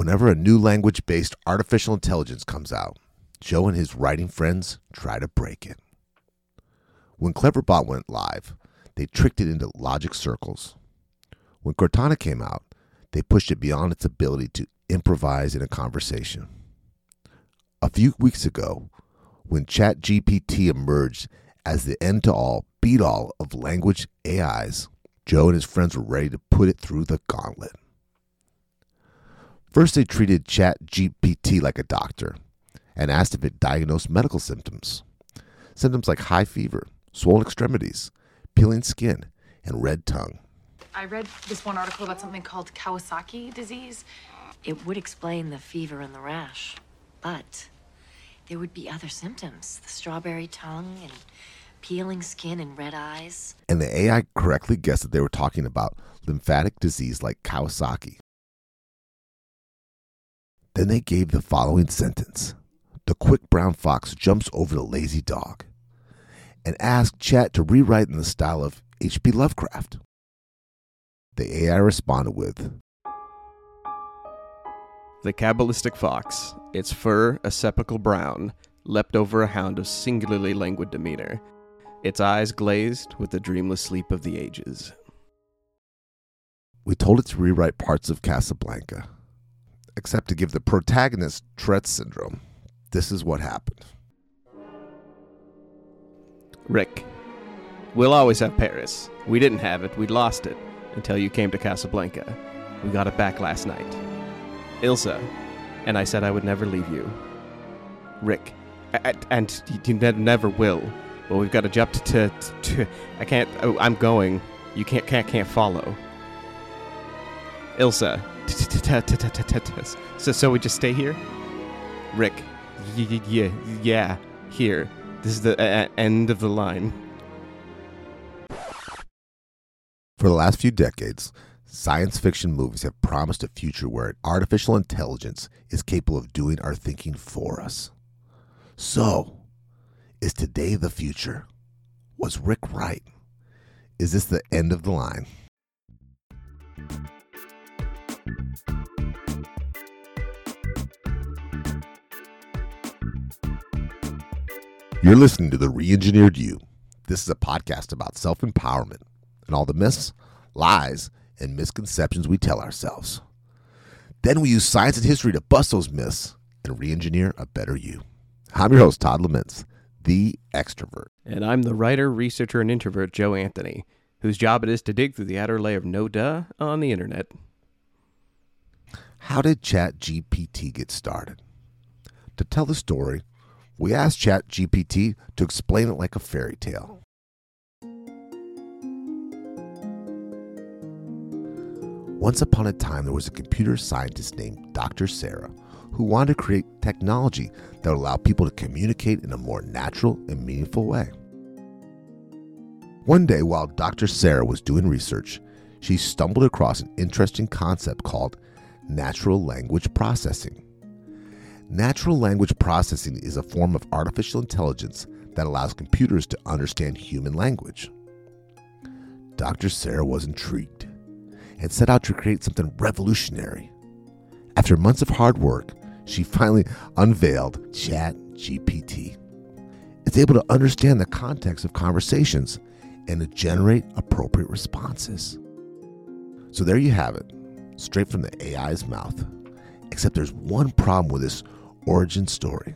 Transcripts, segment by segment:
Whenever a new language based artificial intelligence comes out, Joe and his writing friends try to break it. When Cleverbot went live, they tricked it into logic circles. When Cortana came out, they pushed it beyond its ability to improvise in a conversation. A few weeks ago, when ChatGPT emerged as the end to all, beat all of language AIs, Joe and his friends were ready to put it through the gauntlet. First, they treated ChatGPT like a doctor and asked if it diagnosed medical symptoms. Symptoms like high fever, swollen extremities, peeling skin, and red tongue. I read this one article about something called Kawasaki disease. It would explain the fever and the rash, but there would be other symptoms the strawberry tongue and peeling skin and red eyes. And the AI correctly guessed that they were talking about lymphatic disease like Kawasaki. Then they gave the following sentence The quick brown fox jumps over the lazy dog and asked Chat to rewrite in the style of H.P. Lovecraft. The AI responded with The cabalistic fox, its fur a sepulchral brown, leapt over a hound of singularly languid demeanor, its eyes glazed with the dreamless sleep of the ages. We told it to rewrite parts of Casablanca, except to give the protagonist Tourette's syndrome. This is what happened. Rick, we'll always have Paris. We didn't have it, we lost it until you came to Casablanca. We got it back last night. Ilsa, and I said I would never leave you. Rick, I, and you never will. Well, we've got to jump to, to, to. I can't. Oh, I'm going. You can't can't can't follow. Ilsa, so so we just stay here. Rick, yeah yeah here. This is the end of the line. For the last few decades, science fiction movies have promised a future where artificial intelligence is capable of doing our thinking for us. So, is today the future? Was Rick right? Is this the end of the line? You're listening to The Reengineered You. This is a podcast about self empowerment and all the myths, lies, and misconceptions we tell ourselves. Then we use science and history to bust those myths and re engineer a better you. I'm your host, Todd Laments, the extrovert. And I'm the writer, researcher, and introvert Joe Anthony, whose job it is to dig through the outer layer of no duh on the internet. How did ChatGPT get started? To tell the story, we asked ChatGPT to explain it like a fairy tale. Once upon a time, there was a computer scientist named Dr. Sarah who wanted to create technology that would allow people to communicate in a more natural and meaningful way. One day, while Dr. Sarah was doing research, she stumbled across an interesting concept called natural language processing. Natural language processing is a form of artificial intelligence that allows computers to understand human language. Dr. Sarah was intrigued and set out to create something revolutionary. After months of hard work, she finally unveiled ChatGPT. It's able to understand the context of conversations and to generate appropriate responses. So there you have it, straight from the AI's mouth. Except there's one problem with this origin story.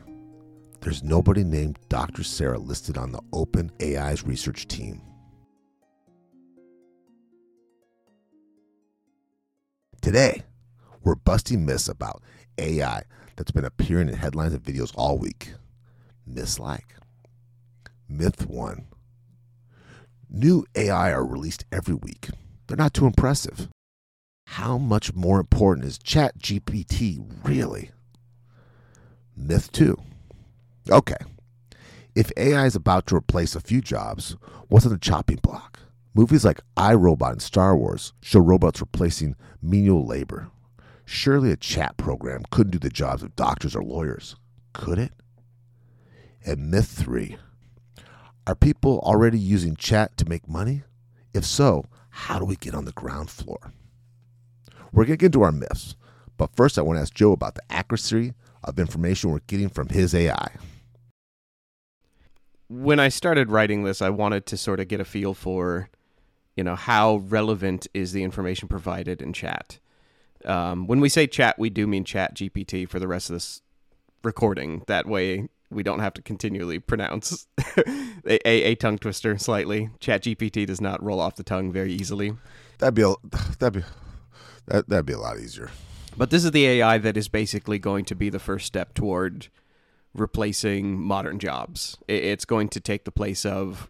There's nobody named Dr. Sarah listed on the Open AI's research team. Today, we're busting myths about AI that's been appearing in headlines and videos all week. Myths like Myth 1 New AI are released every week. They're not too impressive. How much more important is ChatGPT really? Myth 2 Okay, if AI is about to replace a few jobs, what's on the chopping block? Movies like iRobot and Star Wars show robots replacing menial labor. Surely a chat program couldn't do the jobs of doctors or lawyers, could it? And myth three Are people already using chat to make money? If so, how do we get on the ground floor? We're going to get into our myths, But first, I want to ask Joe about the accuracy of information we're getting from his AI. When I started writing this, I wanted to sort of get a feel for, you know, how relevant is the information provided in chat. Um, when we say chat, we do mean chat GPT for the rest of this recording. That way, we don't have to continually pronounce a, a, a, tongue twister slightly. Chat GPT does not roll off the tongue very easily. That'd be a, that'd be that, that'd be a lot easier. But this is the AI that is basically going to be the first step toward replacing modern jobs. It's going to take the place of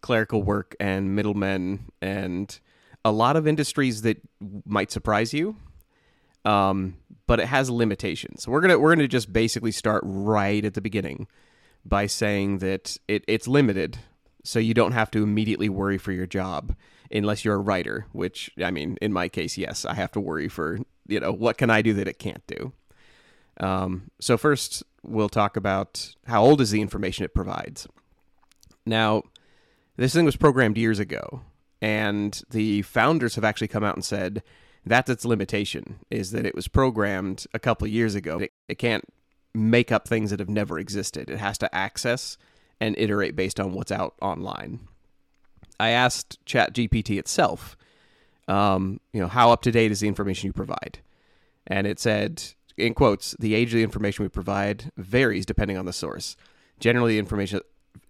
clerical work and middlemen and a lot of industries that might surprise you. Um, but it has limitations. We're gonna we're gonna just basically start right at the beginning by saying that it, it's limited, so you don't have to immediately worry for your job unless you're a writer. Which I mean, in my case, yes, I have to worry for you know what can I do that it can't do. Um, so first, we'll talk about how old is the information it provides. Now, this thing was programmed years ago, and the founders have actually come out and said that's its limitation is that it was programmed a couple years ago. It, it can't make up things that have never existed. It has to access and iterate based on what's out online. I asked ChatGPT itself, um, you know, how up to date is the information you provide? And it said, in quotes, the age of the information we provide varies depending on the source. Generally, information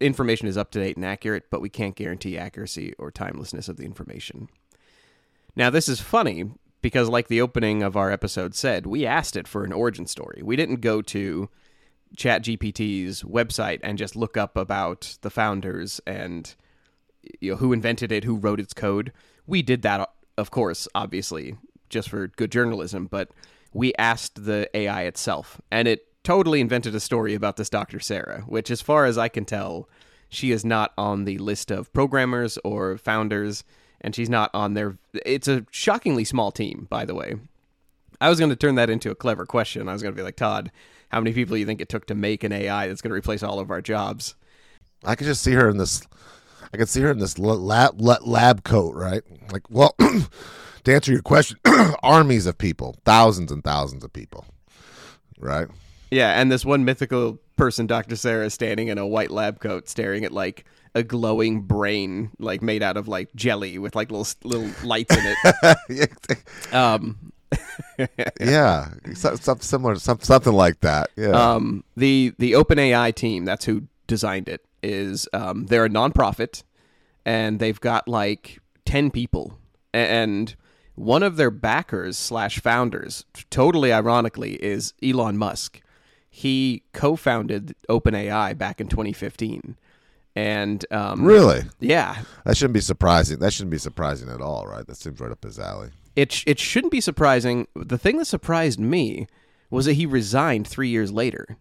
information is up to date and accurate, but we can't guarantee accuracy or timelessness of the information. Now, this is funny because like the opening of our episode said, we asked it for an origin story. We didn't go to ChatGPT's website and just look up about the founders and you know who invented it, who wrote its code. We did that of course, obviously, just for good journalism, but we asked the AI itself and it totally invented a story about this Dr. Sarah, which as far as I can tell, she is not on the list of programmers or founders and she's not on there. It's a shockingly small team, by the way. I was going to turn that into a clever question. I was going to be like, Todd, how many people do you think it took to make an AI that's going to replace all of our jobs? I could just see her in this. I could see her in this lab lab coat, right? Like, well, to answer your question, armies of people, thousands and thousands of people, right? Yeah, and this one mythical person, Dr. Sarah, standing in a white lab coat, staring at like a glowing brain like made out of like jelly with like little little lights in it. um, yeah, something similar, something like that. Yeah. Um, the the OpenAI team, that's who designed it, is um, they're a nonprofit, and they've got like ten people, and one of their backers slash founders, totally ironically, is Elon Musk. He co-founded OpenAI back in 2015 and um, really, yeah, that shouldn't be surprising. That shouldn't be surprising at all, right? That seems right up his alley. It sh- it shouldn't be surprising. The thing that surprised me was that he resigned three years later.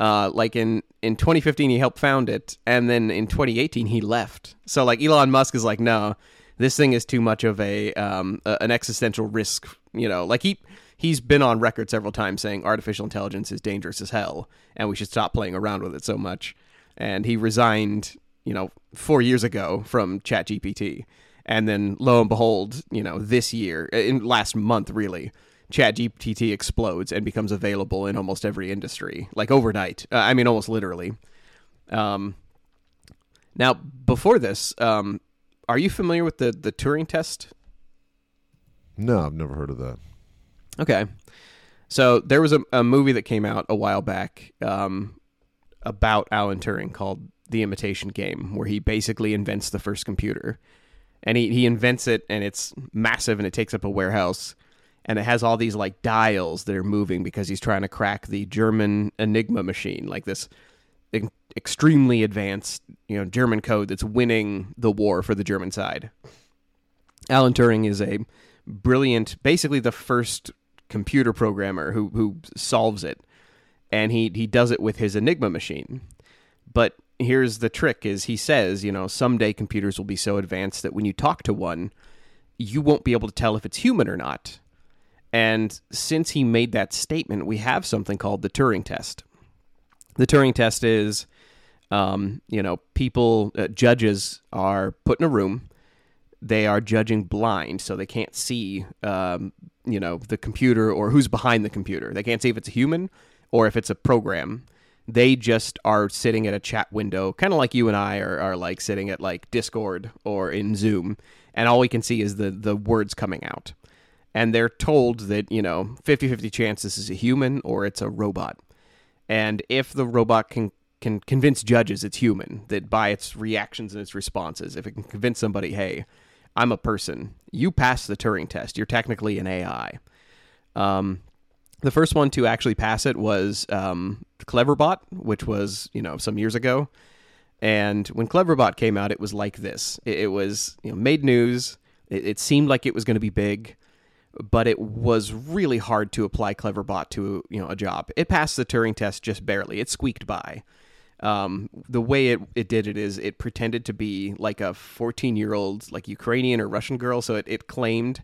Uh, like in in 2015, he helped found it, and then in 2018, he left. So like Elon Musk is like, no, this thing is too much of a, um, a an existential risk. You know, like he he's been on record several times saying artificial intelligence is dangerous as hell, and we should stop playing around with it so much and he resigned, you know, four years ago from ChatGPT. And then lo and behold, you know, this year, in last month, really, ChatGPT explodes and becomes available in almost every industry, like overnight. Uh, I mean, almost literally. Um, now, before this, um, are you familiar with the the Turing test? No, I've never heard of that. Okay, so there was a, a movie that came out a while back um, about Alan Turing called The Imitation Game, where he basically invents the first computer. And he, he invents it, and it's massive, and it takes up a warehouse. And it has all these like dials that are moving because he's trying to crack the German Enigma machine, like this extremely advanced, you know, German code that's winning the war for the German side. Alan Turing is a brilliant, basically the first computer programmer who who solves it and he he does it with his Enigma machine. But here's the trick: is he says, you know, someday computers will be so advanced that when you talk to one, you won't be able to tell if it's human or not. And since he made that statement, we have something called the Turing test. The Turing test is, um, you know, people, uh, judges are put in a room. They are judging blind, so they can't see, um, you know the computer or who's behind the computer. They can't see if it's a human or if it's a program. They just are sitting at a chat window, kind of like you and I are, are like sitting at like Discord or in Zoom, and all we can see is the the words coming out. And they're told that, you know, 50-50 chance this is a human or it's a robot. And if the robot can can convince judges it's human, that by its reactions and its responses, if it can convince somebody, hey, I'm a person, you pass the Turing test. You're technically an AI. Um, the first one to actually pass it was um, Cleverbot, which was you know some years ago. And when Cleverbot came out, it was like this. It, was you know made news. It seemed like it was going to be big, but it was really hard to apply Cleverbot to you know a job. It passed the Turing test just barely. It squeaked by. Um, the way it, it did it is it pretended to be like a 14 year old like Ukrainian or Russian girl. So it, it claimed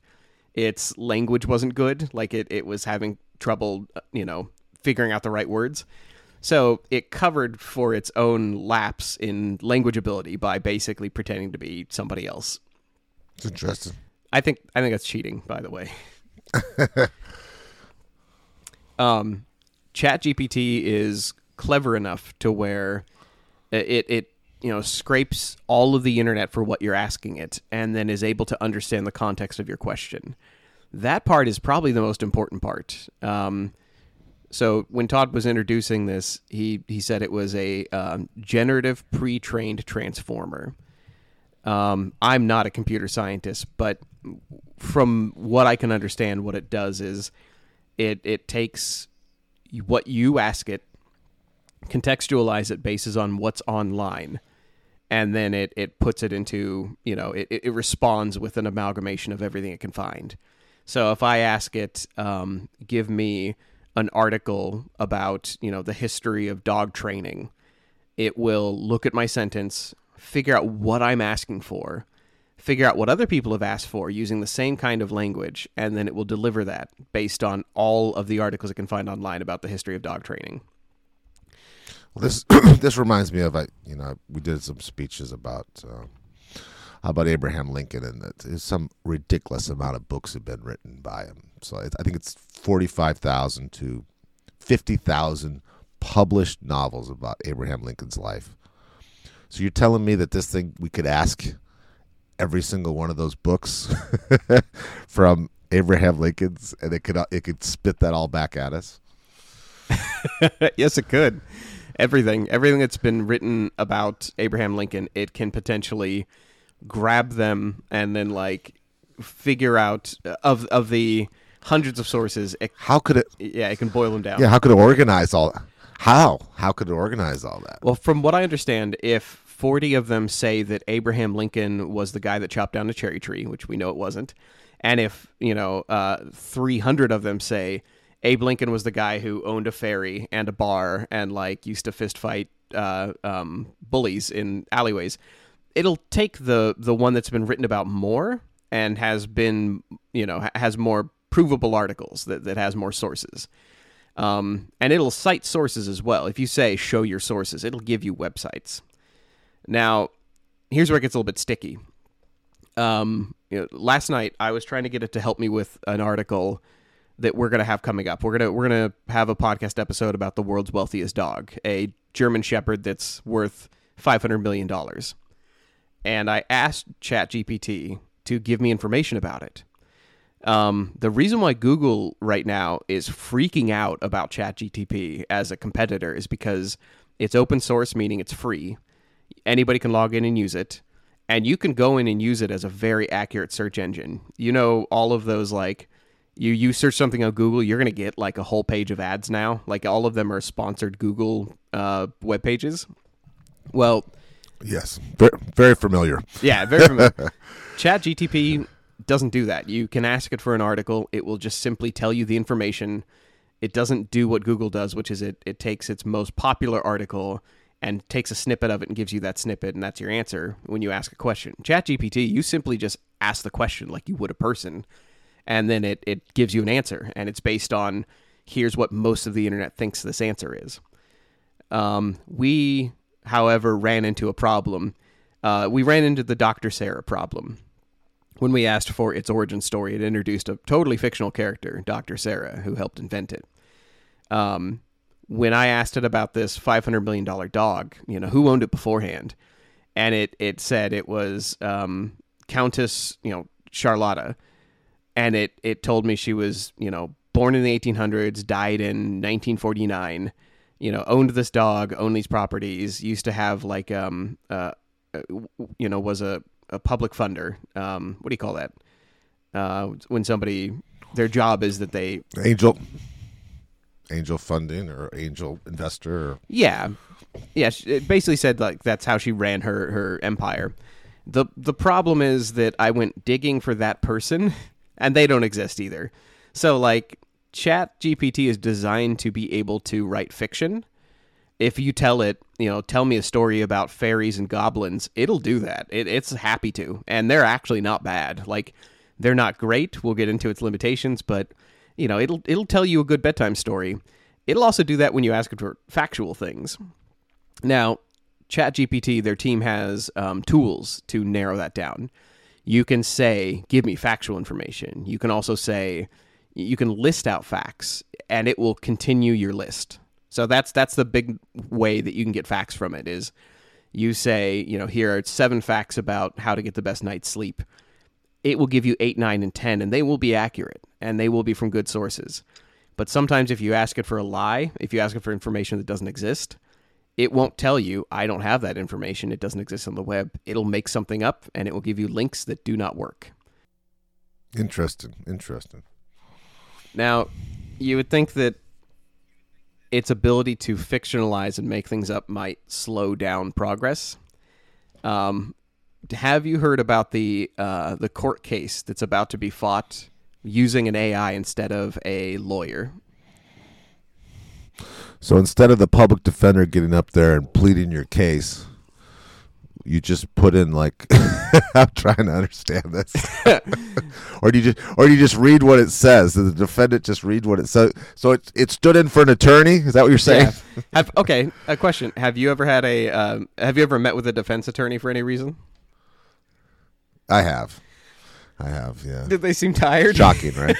its language wasn't good. Like it, it was having trouble, you know, figuring out the right words. So it covered for its own lapse in language ability by basically pretending to be somebody else. It's interesting. I think I think that's cheating, by the way. um, ChatGPT is clever enough to where it it you know scrapes all of the internet for what you're asking it, and then is able to understand the context of your question. That part is probably the most important part. Um, so when Todd was introducing this, he he said it was a um, generative pre-trained transformer. Um, I'm not a computer scientist, but from what I can understand, what it does is it it takes what you ask it, contextualize it bases on what's online, and then it it puts it into you know it it responds with an amalgamation of everything it can find. So if I ask it, um, give me an article about you know the history of dog training, it will look at my sentence, figure out what I'm asking for, figure out what other people have asked for using the same kind of language, and then it will deliver that based on all of the articles it can find online about the history of dog training. Well, this this reminds me of I you know we did some speeches about uh, about Abraham Lincoln and that there's some ridiculous amount of books have been written by him. So I think it's forty five thousand to fifty thousand published novels about Abraham Lincoln's life. So you're telling me that this thing we could ask every single one of those books from Abraham Lincoln's and it could it could spit that all back at us? yes, it could. Everything, everything that's been written about Abraham Lincoln, it can potentially grab them and then like figure out uh, of of the hundreds of sources. It, How could it? yeah, it can boil them down. Yeah, how could it organize all? How? How could it organize all that? Well, from what I understand, if 40 of them say that Abraham Lincoln was the guy that chopped down a cherry tree, which we know it wasn't, and if, you know, uh, 300 of them say Abe Lincoln was the guy who owned a ferry and a bar and, like, used to fist fight uh, um, bullies in alleyways, it'll take the, the one that's been written about more and has been, you know, has more provable articles that, that has more sources. Um, and it'll cite sources as well. If you say show your sources, it'll give you websites. Now, here's where it gets a little bit sticky. Um, you know, last night I was trying to get it to help me with an article that we're gonna have coming up. We're gonna we're gonna have a podcast episode about the world's wealthiest dog, a German Shepherd that's worth five hundred million dollars. And I asked ChatGPT to give me information about it. Um, the reason why Google right now is freaking out about ChatGTP as a competitor is because it's open source, meaning it's free. Anybody can log in and use it, and you can go in and use it as a very accurate search engine. You know, all of those like you you search something on Google, you're gonna get like a whole page of ads now. Like all of them are sponsored Google uh, web pages. Well, Yes, very, very familiar. yeah, very familiar. Chat GTP doesn't do that. You can ask it for an article, it will just simply tell you the information. It doesn't do what Google does, which is it, it takes its most popular article and takes a snippet of it and gives you that snippet, and that's your answer when you ask a question. ChatGPT, you simply just ask the question like you would a person, and then it, it gives you an answer, and it's based on here's what most of the internet thinks this answer is. Um, we, however, ran into a problem. Uh, we ran into the Dr. Sarah problem. when we asked for its origin story, it introduced a totally fictional character, Dr. Sarah, who helped invent it. Um, when I asked it about this $500 million dog, you know, who owned it beforehand? And it, it said it was um, Countess, you know, Charlotta. And it, it told me she was, you know, born in the 1800s, died in 1949, you know, owned this dog, owned these properties, used to have like, um, uh, uh, you know, was a, a public funder. Um, what do you call that? Uh, when somebody, their job is that they Angel, angel funding or angel investor. Or, Yeah, yeah. It basically said like that's how she ran her her empire. the The problem is that I went digging for that person, and they don't exist either. So like, Chat GPT is designed to be able to write fiction. If you tell it, you know, tell me a story about fairies and goblins, it'll do that. It, it's happy to, and they're actually not bad. Like, they're not great. We'll get into its limitations, but you know, it'll it'll tell you a good bedtime story. It'll also do that when you ask it for factual things. Now, ChatGPT, their team has um, tools to narrow that down. You can say, "Give me factual information." You can also say, you can list out facts, and it will continue your list. So that's that's the big way that you can get facts from it. Is you say, you know, here are seven facts about how to get the best night's sleep it will give you 8, 9, and 10, and they will be accurate and they will be from good sources. But sometimes if you ask it for a lie, if you ask it for information that doesn't exist, it won't tell you, I don't have that information. It doesn't exist on the web. It'll make something up and it will give you links that do not work. Interesting. Interesting. Now, you would think that its ability to fictionalize and make things up might slow down progress. Um, have you heard about the uh, the court case that's about to be fought using an AI instead of a lawyer? So instead of the public defender getting up there and pleading your case, you just put in like I'm trying to understand this, or do you just or do you just read what it says? Does the defendant just read what it says? So it it stood in for an attorney. Is that what you're saying? Yeah. Have, okay, a question: Have you ever had a um, Have you ever met with a defense attorney for any reason? I have, I have. Yeah, Did they seem tired? shocking, right?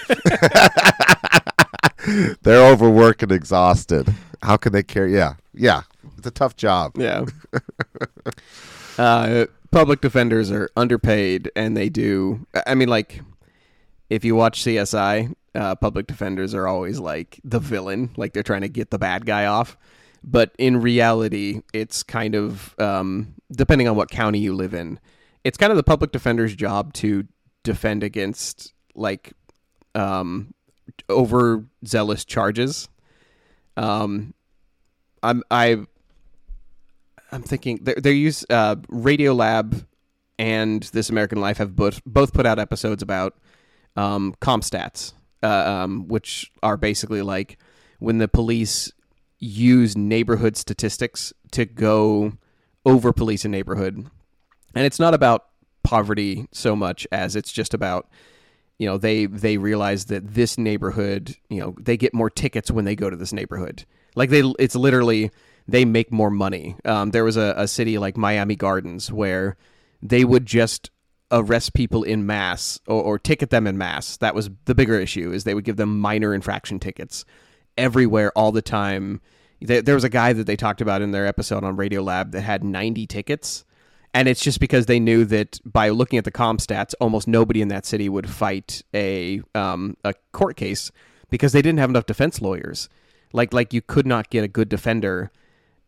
They're overworked and exhausted. How can they care? Yeah, yeah. It's a tough job. Yeah. uh, public defenders are underpaid, and they do. I mean, like, if you watch CSI, uh, public defenders are always like the villain, like they're trying to get the bad guy off. But in reality, it's kind of um, depending on what county you live in. It's kind of the public defender's job to defend against like um, overzealous charges. Um, I'm I I'm thinking they they use uh, Radiolab and This American Life have both both put out episodes about um, CompStats, uh, um, which are basically like when the police use neighborhood statistics to go over police a neighborhood, and it's not about poverty so much as it's just about you know they they realize that this neighborhood you know they get more tickets when they go to this neighborhood. Like they it's literally they make more money. Um, there was a, a city like miami gardens where they would just arrest people in mass or, or ticket them in mass. That was the bigger issue is they would give them minor infraction tickets everywhere all the time. There, there was a guy that they talked about in their episode on Radiolab that had 90 tickets and it's just because they knew that by looking at the CompStats, almost nobody in that city would fight a um, a court case because they didn't have enough defense lawyers. Like like you could not get a good defender,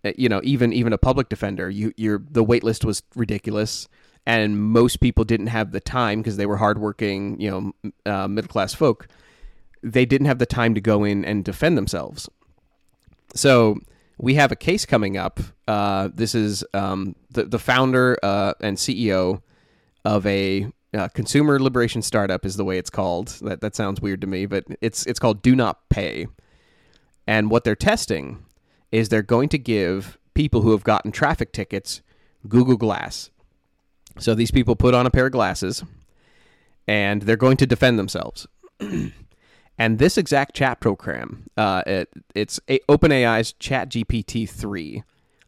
uh, you know, even even a public defender. You your the wait list was ridiculous, and most people didn't have the time because they were hardworking, you know, uh, middle class folk. They didn't have the time to go in and defend themselves. So we have a case coming up. Uh, this is um, the the founder uh, and CEO of a uh, consumer liberation startup is the way it's called. That that sounds weird to me, but it's it's called Do Not Pay. And what they're testing is they're going to give people who have gotten traffic tickets Google Glass. So these people put on a pair of glasses and they're going to defend themselves. And this exact chat program, uh, it, it's a, OpenAI's ChatGPT 3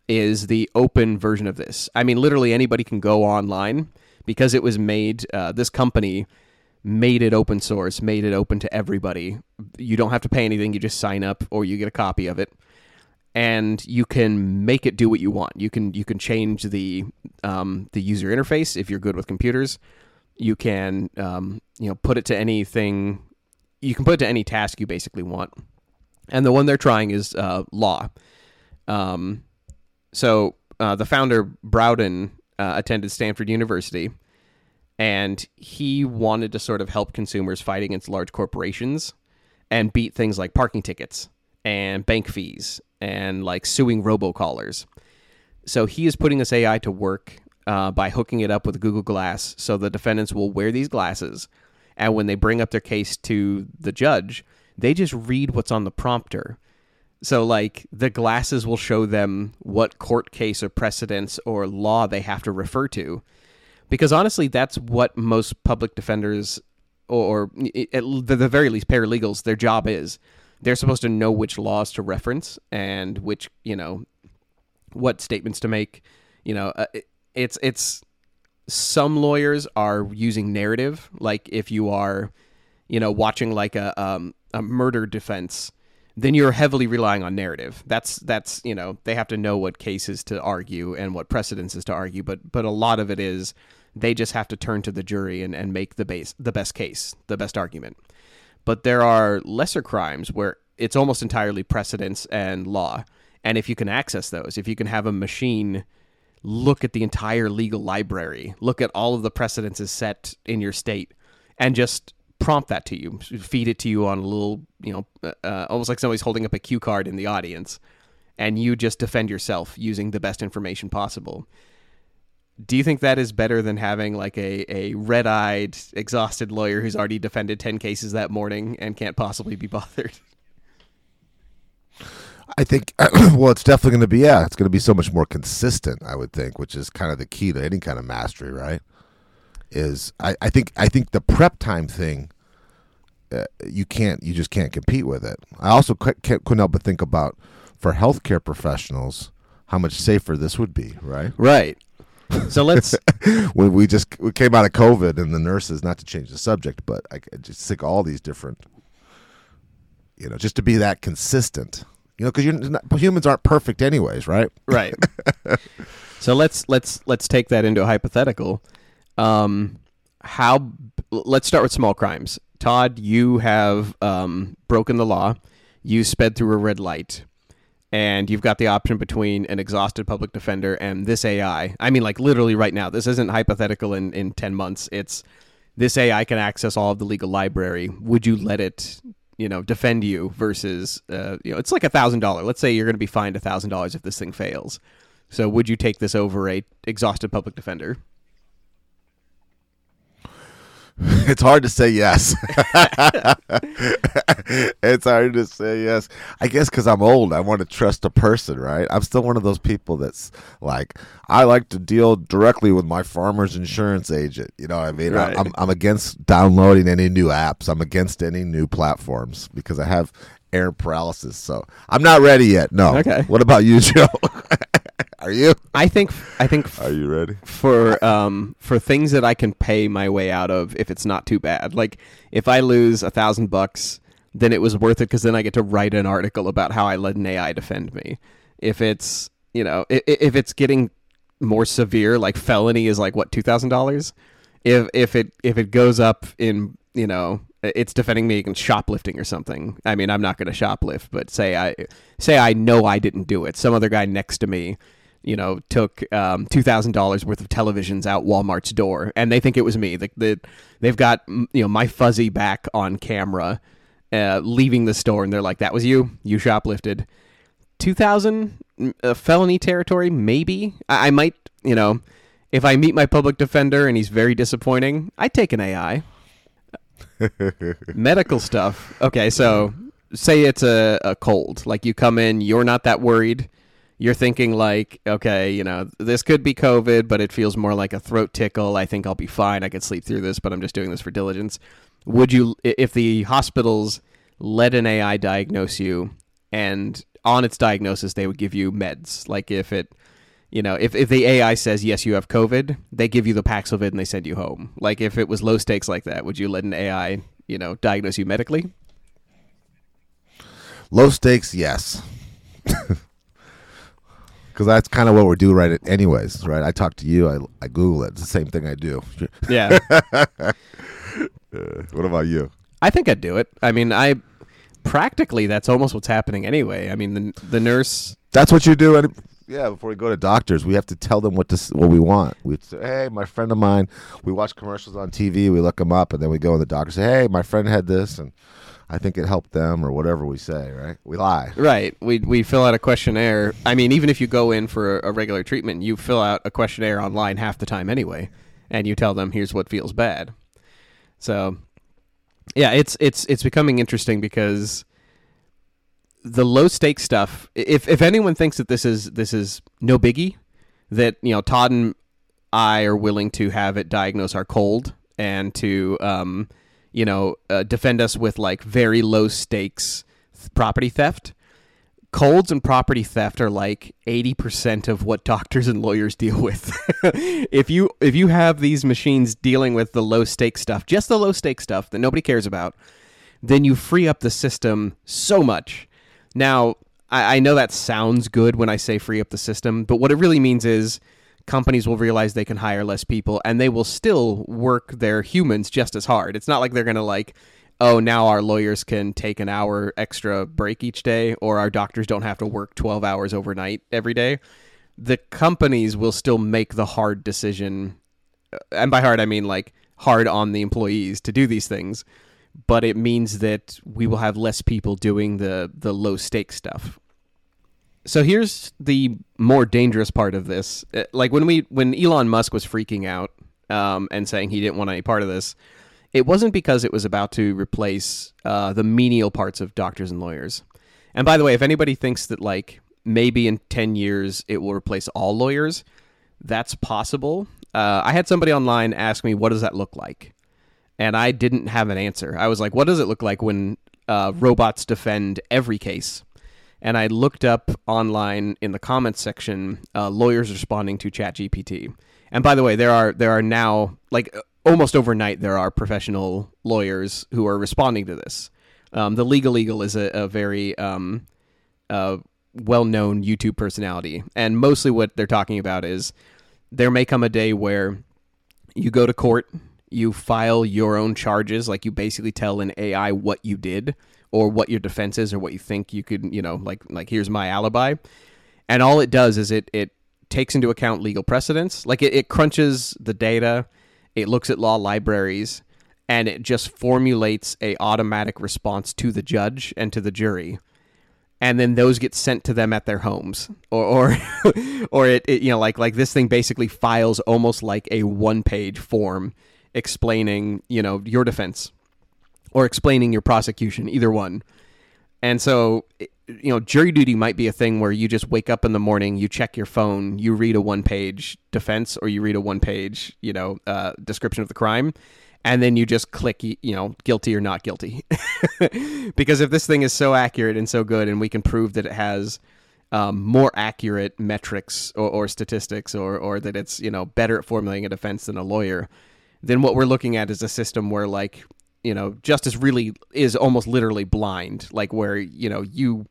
is the open version of this. I mean, literally anybody can go online because it was made. Uh, this company made it open source, made it open to everybody. You don't have to pay anything; you just sign up, or you get a copy of it, and you can make it do what you want. You can you can change the um, the user interface if you're good with computers. You can um, you know put it to anything. You can put it to any task you basically want. And the one they're trying is uh, law. Um, so uh, the founder Browder uh, attended Stanford University, and he wanted to sort of help consumers fight against large corporations and beat things like parking tickets and bank fees and like suing robocallers. So he is putting this AI to work uh, by hooking it up with Google Glass, so the defendants will wear these glasses, and when they bring up their case to the judge, they just read what's on the prompter. So, like, the glasses will show them what court case or precedents or law they have to refer to. Because honestly, that's what most public defenders, or, at the very least paralegals, their job is. They're supposed to know which laws to reference and which, you know, what statements to make. You know, uh, it's it's some lawyers are using narrative, like if you are, you know, watching like a um, a murder defense, then you're heavily relying on narrative. That's that's you know they have to know what cases to argue and what precedences to argue, but but a lot of it is they just have to turn to the jury and, and make the base the best case, the best argument. But there are lesser crimes where it's almost entirely precedence and law. And if you can access those, if you can have a machine look at the entire legal library, look at all of the precedences set in your state, and just prompt that to you, feed it to you on a little, you know, uh, uh, almost like somebody's holding up a cue card in the audience, and you just defend yourself using the best information possible. Do you think that is better than having like a, a red eyed, exhausted lawyer who's already defended 10 cases that morning and can't possibly be bothered? I think, well, it's definitely going to be, yeah, it's going to be so much more consistent, I would think, which is kind of the key to any kind of mastery, right? Is I, I think, I think the prep time thing, uh, you can't, you just can't compete with it. I also couldn't help but think about for healthcare professionals, how much safer this would be, right? Right. So let's. when we just we came out of COVID and the nurses, not to change the subject, but I, I just think all these different, you know, just to be that consistent you know, because humans aren't perfect, anyways, right? Right. so let's let's let's take that into a hypothetical. Um, how? Let's start with small crimes. Todd, you have um, broken the law. You sped through a red light, and you've got the option between an exhausted public defender and this AI. I mean, like literally right now. This isn't hypothetical in in ten months. It's this AI can access all of the legal library. Would you let it you know defend you versus uh, you know it's like a thousand dollar. Let's say you're going to be fined a thousand dollars if this thing fails. So would you take this over a exhausted public defender? It's hard to say yes. it's hard to say yes. I guess because I'm old, I want to trust a person, right? I'm still one of those people that's like, I like to deal directly with my farmer's insurance agent. You know what I mean? Right. I'm, I'm against downloading any new apps. I'm against any new platforms because I have air paralysis. So I'm not ready yet. No. Okay. What about you, Joe? Are you? I think I think Are you ready? for um for things that I can pay my way out of if it's not too bad. Like if I lose a thousand bucks, then it was worth it because then I get to write an article about how I let an AI defend me. If it's you know if, if it's getting more severe, like felony is like what two thousand dollars. If if it if it goes up in you know it's defending me against shoplifting or something. I mean, I'm not going to shoplift, but say I say I know I didn't do it. Some other guy next to me you know, took um, two thousand dollars worth of televisions out Walmart's door, and they think it was me. The, the, they've got you know my fuzzy back on camera, uh, leaving the store, and they're like, "That was you. You shoplifted." Two thousand uh, felony territory, maybe. I, I might, you know, if I meet my public defender and he's very disappointing, I take an AI. Medical stuff. Okay, so say it's a, a cold. Like you come in, you're not that worried you're thinking like, okay, you know, this could be COVID, but it feels more like a throat tickle. I think I'll be fine. I could sleep through this, but I'm just doing this for diligence. Would you, if the hospitals let an AI diagnose you, and on its diagnosis they would give you meds, like if it, you know, if, if the AI says yes, you have COVID, they give you the Paxlovid and they send you home. Like if it was low stakes like that, would you let an AI, you know, diagnose you medically? Low stakes, yes. Because that's kind of what we're doing right anyways, right? I talk to you, I, I Google it. It's the same thing I do. Yeah. Uh, what about you? I think I'd do it. I mean, I practically that's almost what's happening anyway. I mean, the the nurse. That's what you do. Any, yeah, before we go to doctors, we have to tell them what to, what we want. We say, "Hey, my friend of mine." We watch commercials on TV. We look them up, and then we go in the doctor. Say, "Hey, my friend had this, and I think it helped them," or whatever we say. Right? We lie. Right. We we fill out a questionnaire. I mean, even if you go in for a, a regular treatment, you fill out a questionnaire online half the time anyway, and you tell them here's what feels bad. So, yeah, it's it's it's becoming interesting because the low stakes stuff. If if anyone thinks that this is this is no biggie, that you know Todd and I are willing to have it diagnose our cold and to um, you know uh, defend us with like very low stakes th- property theft. Colds and property theft are like 80% of what doctors and lawyers deal with. if you if you have these machines dealing with the low stakes stuff, just the low stakes stuff that nobody cares about, then you free up the system so much. Now, I, I know that sounds good when I say free up the system, but what it really means is companies will realize they can hire less people and they will still work their humans just as hard. It's not like they're going to like, oh, now our lawyers can take an hour extra break each day or our doctors don't have to work 12 hours overnight every day. The companies will still make the hard decision. uh, And by hard, I mean like hard on the employees to do these things but it means that we will have less people doing the the low stake stuff. So here's the more dangerous part of this. Uh, Like when we when Elon Musk was freaking out um, and saying he didn't want any part of this, it wasn't because it was about to replace uh, the menial parts of doctors and lawyers. And by the way, if anybody thinks that like maybe in ten years it will replace all lawyers, that's possible. Uh, I had somebody online ask me, "What does that look like?" and I didn't have an answer. I was like, what does it look like when uh, robots defend every case? And I looked up online in the comments section, uh, lawyers responding to ChatGPT. And by the way, there are there are now like almost overnight there are professional lawyers who are responding to this. Um, the Legal Eagle is a, a very um, uh, well-known YouTube personality, and mostly what they're talking about is there may come a day where you go to court, you file your own charges, like you basically tell an AI what you did or what your defense is or what you think you could, you know, like like here's my alibi. And all it does is it it takes into account legal precedents. Like it, it crunches the data, it looks at law libraries, and it just formulates a automatic response to the judge and to the jury and then those get sent to them at their homes or or, or it, it you know like like this thing basically files almost like a one page form explaining you know your defense or explaining your prosecution either one. And so you know jury duty might be a thing where you just wake up in the morning you check your phone you read a one page defense or you read a one page you know uh, description of the crime and then you just click you know guilty or not guilty. Because if this thing is so accurate and so good and we can prove that it has um, more accurate metrics or, or statistics or, or that it's you know better at formulating a defense than a lawyer then what we're looking at is a system where like you know justice really is almost literally blind like where you know you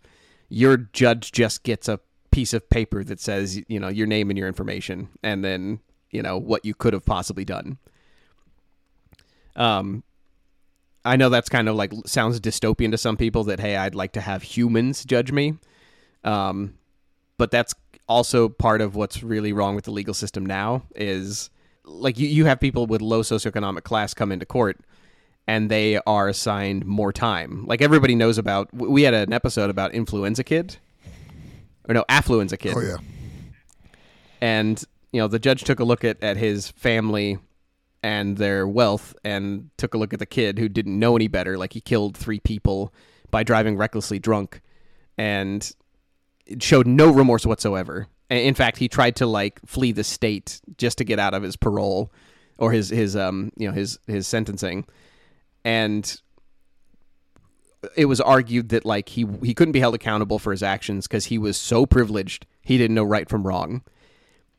your judge just gets a piece of paper that says you know your name and your information and then you know what you could have possibly done. Um i know that's kind of like sounds dystopian to some people that hey i'd like to have humans judge me. Um but that's also part of what's really wrong with the legal system now is like you, you have people with low socioeconomic class come into court and they are assigned more time. Like everybody knows about we had an episode about influenza kid or no, affluenza kid. Oh yeah. And you know, the judge took a look at, at his family and their wealth and took a look at the kid who didn't know any better. Like he killed three people by driving recklessly drunk and showed no remorse whatsoever. In fact, he tried to like flee the state just to get out of his parole or his his um you know his his sentencing, and it was argued that like he he couldn't be held accountable for his actions because he was so privileged he didn't know right from wrong.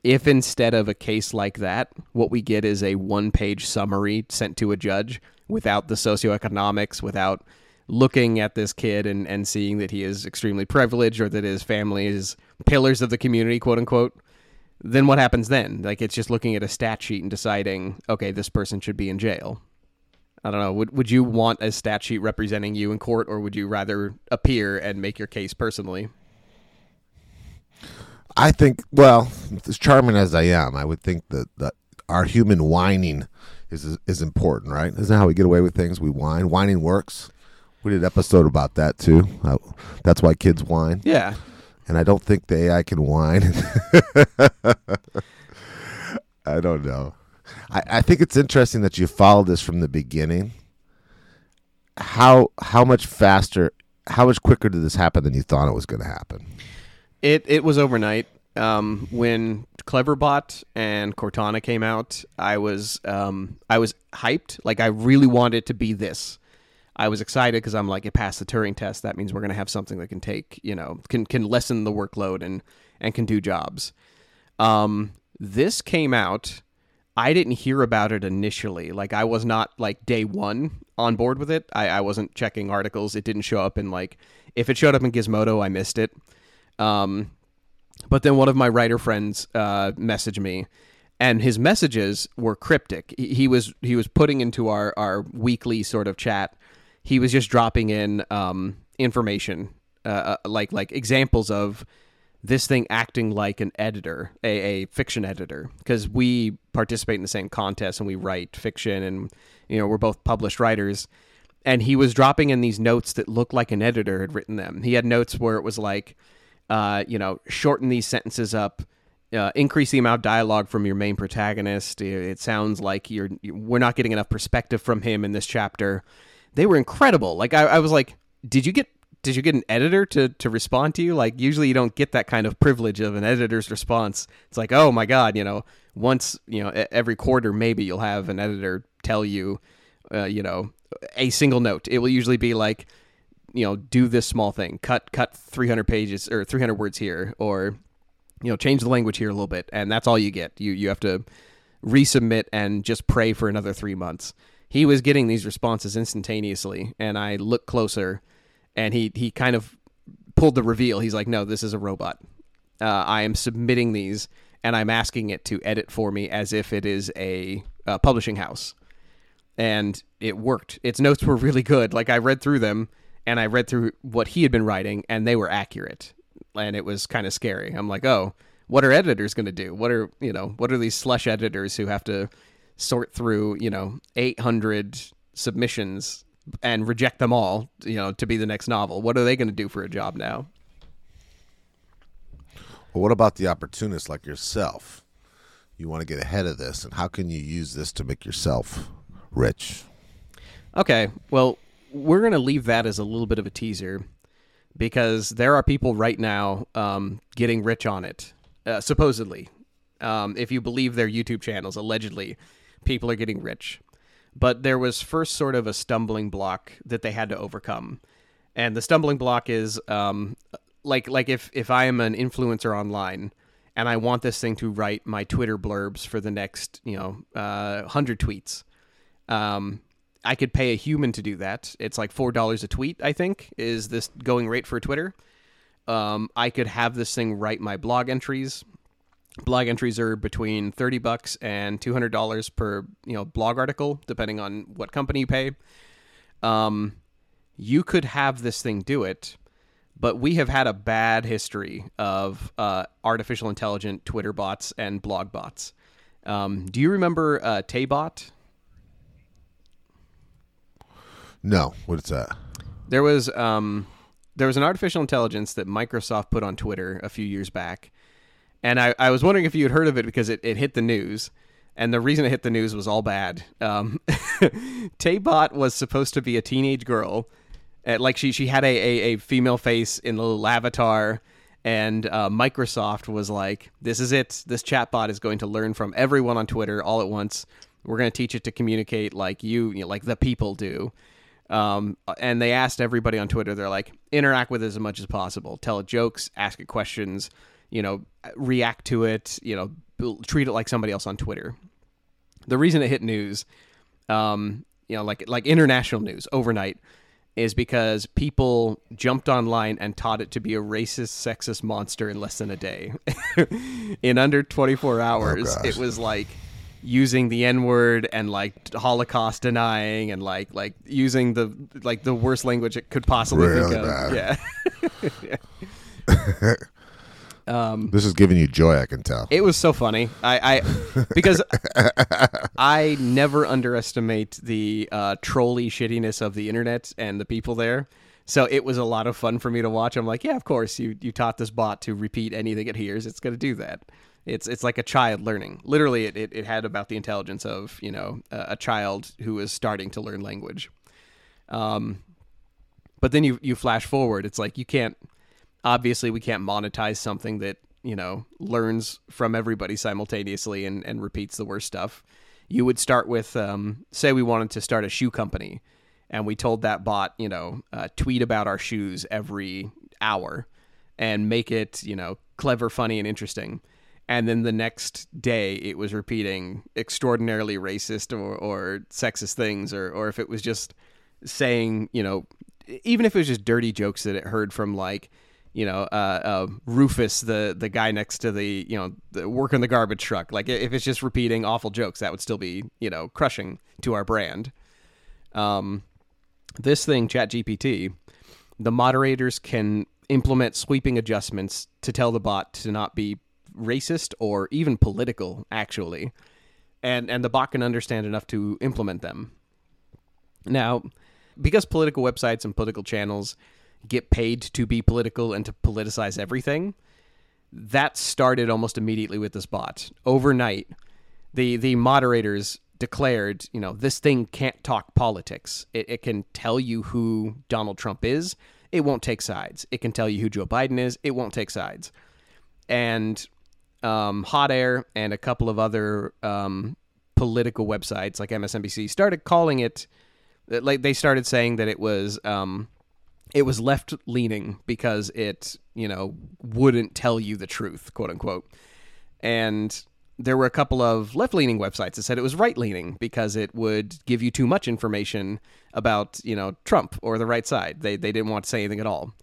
if instead of a case like that, what we get is a one page summary sent to a judge without the socioeconomics, without looking at this kid and, and seeing that he is extremely privileged or that his family is pillars of the community, quote unquote, then what happens then? Like it's just looking at a stat sheet and deciding, okay, this person should be in jail. I don't know. Would would you want a stat sheet representing you in court, or would you rather appear and make your case personally? I think, well, as charming as I am, I would think that, that our human whining is is important, right? Isn't that how we get away with things? We whine. Whining works. We did an episode about that too. Uh, that's why kids whine. Yeah. And I don't think the AI can whine. I don't know. I, I think it's interesting that you followed this from the beginning. How how much faster, how much quicker did this happen than you thought it was going to happen? It it was overnight. Um, when Cleverbot and Cortana came out, I was um, I was hyped. Like I really wanted to be this. I was excited because I'm like, it passed the Turing test. That means we're going to have something that can take, you know, can can lessen the workload and and can do jobs. Um, this came out. I didn't hear about it initially. Like I was not like day one on board with it. I, I wasn't checking articles. It didn't show up in like if it showed up in Gizmodo, I missed it. Um, but then one of my writer friends uh, messaged me, and his messages were cryptic. He, he was he was putting into our our weekly sort of chat. He was just dropping in um, information, uh, uh, like like examples of this thing acting like an editor, a, a fiction editor, because we participate in the same contest and we write fiction, and you know we're both published writers. And he was dropping in these notes that looked like an editor had written them. He had notes where it was like uh, you know, shorten these sentences up, uh, increase the amount of dialogue from your main protagonist. It sounds like you're we're not getting enough perspective from him in this chapter. They were incredible. Like I, I was like, did you get did you get an editor to to respond to you? Like usually you don't get that kind of privilege of an editor's response. It's like, oh my god, you know, once you know every quarter maybe you'll have an editor tell you, uh, you know, a single note. It will usually be like you know do this small thing cut cut 300 pages or 300 words here or you know change the language here a little bit and that's all you get you you have to resubmit and just pray for another 3 months he was getting these responses instantaneously and i looked closer and he he kind of pulled the reveal. He's like no this is a robot. Uh, i am submitting these and i'm asking it to edit for me as if it is a, a publishing house. And it worked. Its notes were really good. Like i read through them and I read through what he had been writing, and they were accurate, and it was kind of scary. I'm like, oh, what are editors going to do? What are you know, what are these slush editors who have to sort through you know 800 submissions and reject them all, you know, to be the next novel? What are they going to do for a job now? Well, what about the opportunists like yourself? You want to get ahead of this, and how can you use this to make yourself rich? Okay, well, we're going to leave that as a little bit of a teaser because there are people right now um, getting rich on it, uh, supposedly. Um, if you believe their YouTube channels, allegedly, people are getting rich. But there was first sort of a stumbling block that they had to overcome. And the stumbling block is um, like like if, if I am an influencer online and I want this thing to write my Twitter blurbs for the next, you know, uh, 100 tweets. Um, I could pay a human to do that. It's like four dollars a tweet. I think is this going rate for Twitter. Um, I could have this thing write my blog entries. Blog entries are between thirty bucks and two hundred dollars per you know blog article, depending on what company you pay. Um, you could have this thing do it, but we have had a bad history of uh, artificial intelligent Twitter bots and blog bots. Um, do you remember uh, Taybot? No, what is that? There was um, there was an artificial intelligence that Microsoft put on Twitter a few years back, and I, I was wondering if you had heard of it because it, it hit the news, and the reason it hit the news was all bad. Um, Taybot was supposed to be a teenage girl, uh, like she she had a, a, a female face in the little avatar. And uh, Microsoft was like, "This is it. This chatbot is going to learn from everyone on Twitter all at once. We're going to teach it to communicate like you, you know, like the people do." Um, and they asked everybody on Twitter, they're like, interact with it as much as possible. Tell it jokes, ask it questions, you know, react to it, you know, treat it like somebody else on Twitter. The reason it hit news, um, you know, like like international news overnight, is because people jumped online and taught it to be a racist, sexist monster in less than a day. in under 24 hours, gosh. it was like using the N word and like Holocaust denying and like like using the like the worst language it could possibly Really think of. bad. Yeah. Um, This is giving you joy, I can tell. It was so funny. I, I because I never underestimate the uh, trolly shittiness of the internet and the people there. So it was a lot of fun for me to watch. I'm like, yeah, of course you you taught this bot to repeat anything it hears. It's going to do that. It's it's like a child learning. Literally, it, it, it had about the intelligence of you know a, a child who is starting to learn language. Um, but then you you flash forward. It's like you can't obviously we can't monetize something that you know learns from everybody simultaneously and, and repeats the worst stuff. You would start with um, say we wanted to start a shoe company and we told that bot you know uh, tweet about our shoes every hour and make it you know clever funny and interesting. And then the next day it was repeating extraordinarily racist or, or sexist things or, or if it was just saying you know even if it was just dirty jokes that it heard from like you know, uh, uh, Rufus, the the guy next to the you know the working the garbage truck. Like if it's just repeating awful jokes, that would still be you know crushing to our brand. Um, this thing, ChatGPT, the moderators can implement sweeping adjustments to tell the bot to not be racist or even political, actually, and and the bot can understand enough to implement them. Now, because political websites and political channels get paid to be political and to politicize everything. That started almost immediately with this bot. Overnight, the the moderators declared, you know, this thing can't talk politics. It, it can tell you who Donald Trump is. It won't take sides. It can tell you who Joe Biden is. It won't take sides. And um, Hot Air and a couple of other um, political websites like MSNBC started calling it like they started saying that it was um, it was left leaning because it, you know, wouldn't tell you the truth, quote unquote. And there were a couple of left leaning websites that said it was right leaning because it would give you too much information about, you know, Trump or the right side. They, they didn't want to say anything at all.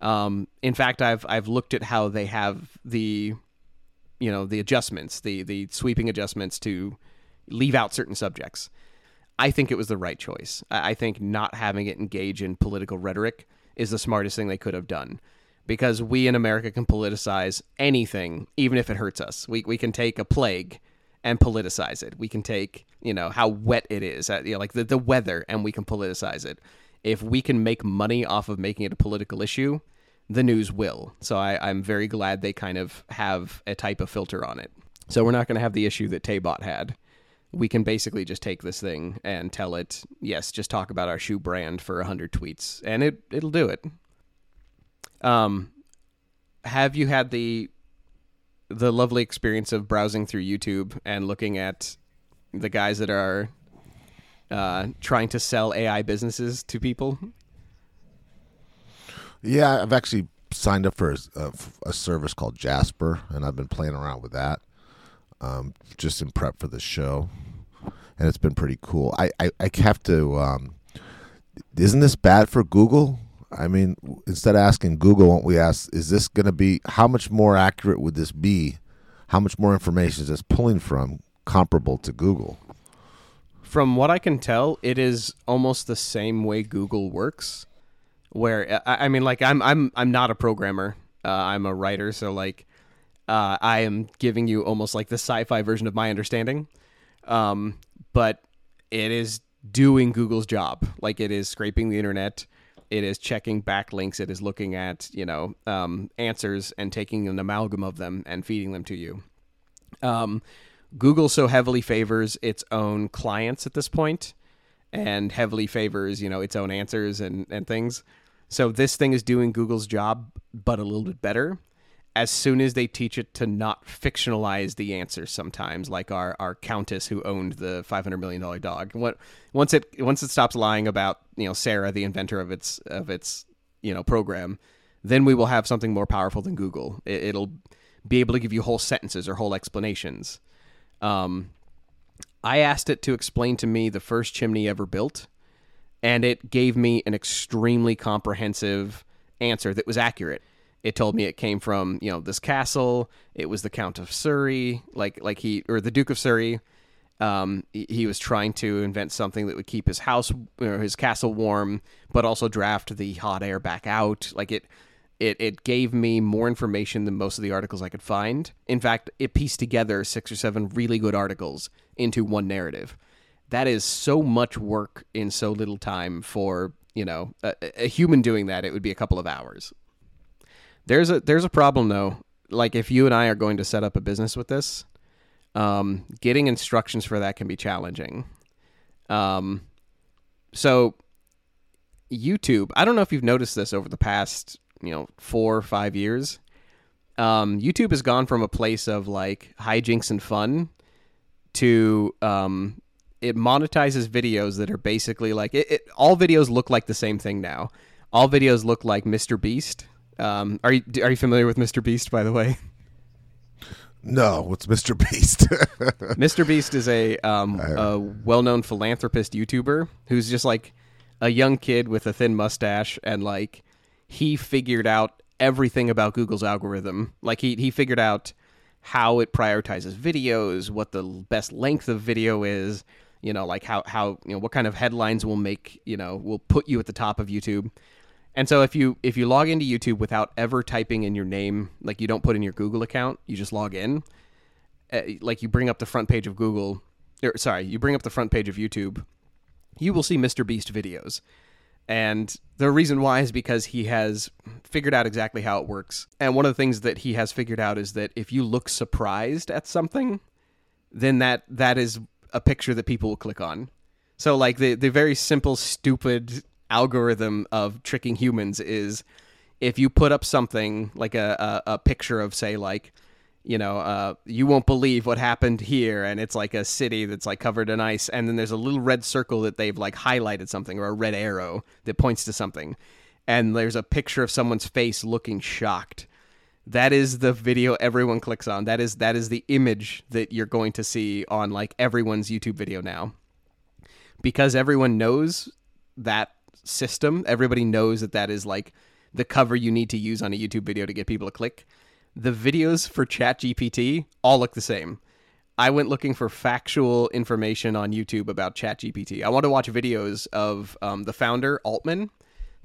Um, in fact, I've, I've looked at how they have the, you know, the adjustments, the, the sweeping adjustments to leave out certain subjects. I think it was the right choice. I think not having it engage in political rhetoric is the smartest thing they could have done. Because we in America can politicize anything, even if it hurts us. We, we can take a plague and politicize it. We can take, you know, how wet it is, uh, you know, like the, the weather, and we can politicize it. If we can make money off of making it a political issue, the news will. So I, I'm very glad they kind of have a type of filter on it. So we're not going to have the issue that Taybot had we can basically just take this thing and tell it, yes, just talk about our shoe brand for 100 tweets, and it, it'll do it. Um, have you had the the lovely experience of browsing through YouTube and looking at the guys that are uh, trying to sell AI businesses to people? Yeah, I've actually signed up for a, a, a service called Jasper, and I've been playing around with that um, just in prep for the show, and it's been pretty cool. I, I, I have to. Um, isn't this bad for Google? I mean, instead of asking Google, won't we ask, is this going to be, how much more accurate would this be? How much more information is this pulling from comparable to Google? From what I can tell, it is almost the same way Google works. Where I, mean, like I'm I'm I'm not a programmer. Uh, I'm a writer, so like uh, I am giving you almost like the sci-fi version of my understanding. Um, but it is doing Google's job. Like it is scraping the internet. It is checking backlinks. It is looking at you know um, answers and taking an amalgam of them and feeding them to you. Um, Google so heavily favors its own clients at this point, and heavily favors you know its own answers and and things. So this thing is doing Google's job, but a little bit better. As soon as they teach it to not fictionalize the answers, sometimes like our, our countess who owned the five hundred million dollar dog. What once it once it stops lying about you know Sarah, the inventor of its of its you know program, then we will have something more powerful than Google. It, it'll be able to give you whole sentences or whole explanations. Um, I asked it to explain to me the first chimney ever built, and it gave me an extremely comprehensive answer that was accurate. It told me it came from you know this castle. It was the Count of Surrey, like like he or the Duke of Surrey. Um, he, was trying to invent something that would keep his house or his castle warm, but also draft the hot air back out. Like it, it it gave me more information than most of the articles I could find. In fact, it pieced together six or seven really good articles into one narrative. That is so much work in so little time for you know a, a human doing that. It would be a couple of hours. There's a there's a problem though. Like if you and I are going to set up a business with this, um, getting instructions for that can be challenging. Um, so YouTube, I don't know if you've noticed this over the past, you know, four or five years. Um, YouTube has gone from a place of like hijinks and fun to um, it monetizes videos that are basically like it, it, all videos look like the same thing now. All videos look like Mr. Beast. Um, are you are you familiar with Mr. Beast by the way? No, what's Mr. Beast? Mr. Beast is a um, a well-known philanthropist YouTuber who's just like a young kid with a thin mustache and like he figured out everything about Google's algorithm. Like he he figured out how it prioritizes videos, what the best length of video is, you know, like how how you know what kind of headlines will make, you know, will put you at the top of YouTube. And so if you if you log into YouTube without ever typing in your name, like you don't put in your Google account, you just log in, uh, like you bring up the front page of Google, or sorry, you bring up the front page of YouTube, you will see Mr. Beast videos. And the reason why is because he has figured out exactly how it works. And one of the things that he has figured out is that if you look surprised at something, then that that is a picture that people will click on. So like the the very simple stupid algorithm of tricking humans is if you put up something like a, a, a picture of say like you know uh, you won't believe what happened here and it's like a city that's like covered in ice and then there's a little red circle that they've like highlighted something or a red arrow that points to something and there's a picture of someone's face looking shocked. That is the video everyone clicks on. That is that is the image that you're going to see on like everyone's youtube video now. Because everyone knows that system. Everybody knows that that is like the cover you need to use on a YouTube video to get people to click. The videos for ChatGPT all look the same. I went looking for factual information on YouTube about ChatGPT. I want to watch videos of um, the founder, Altman,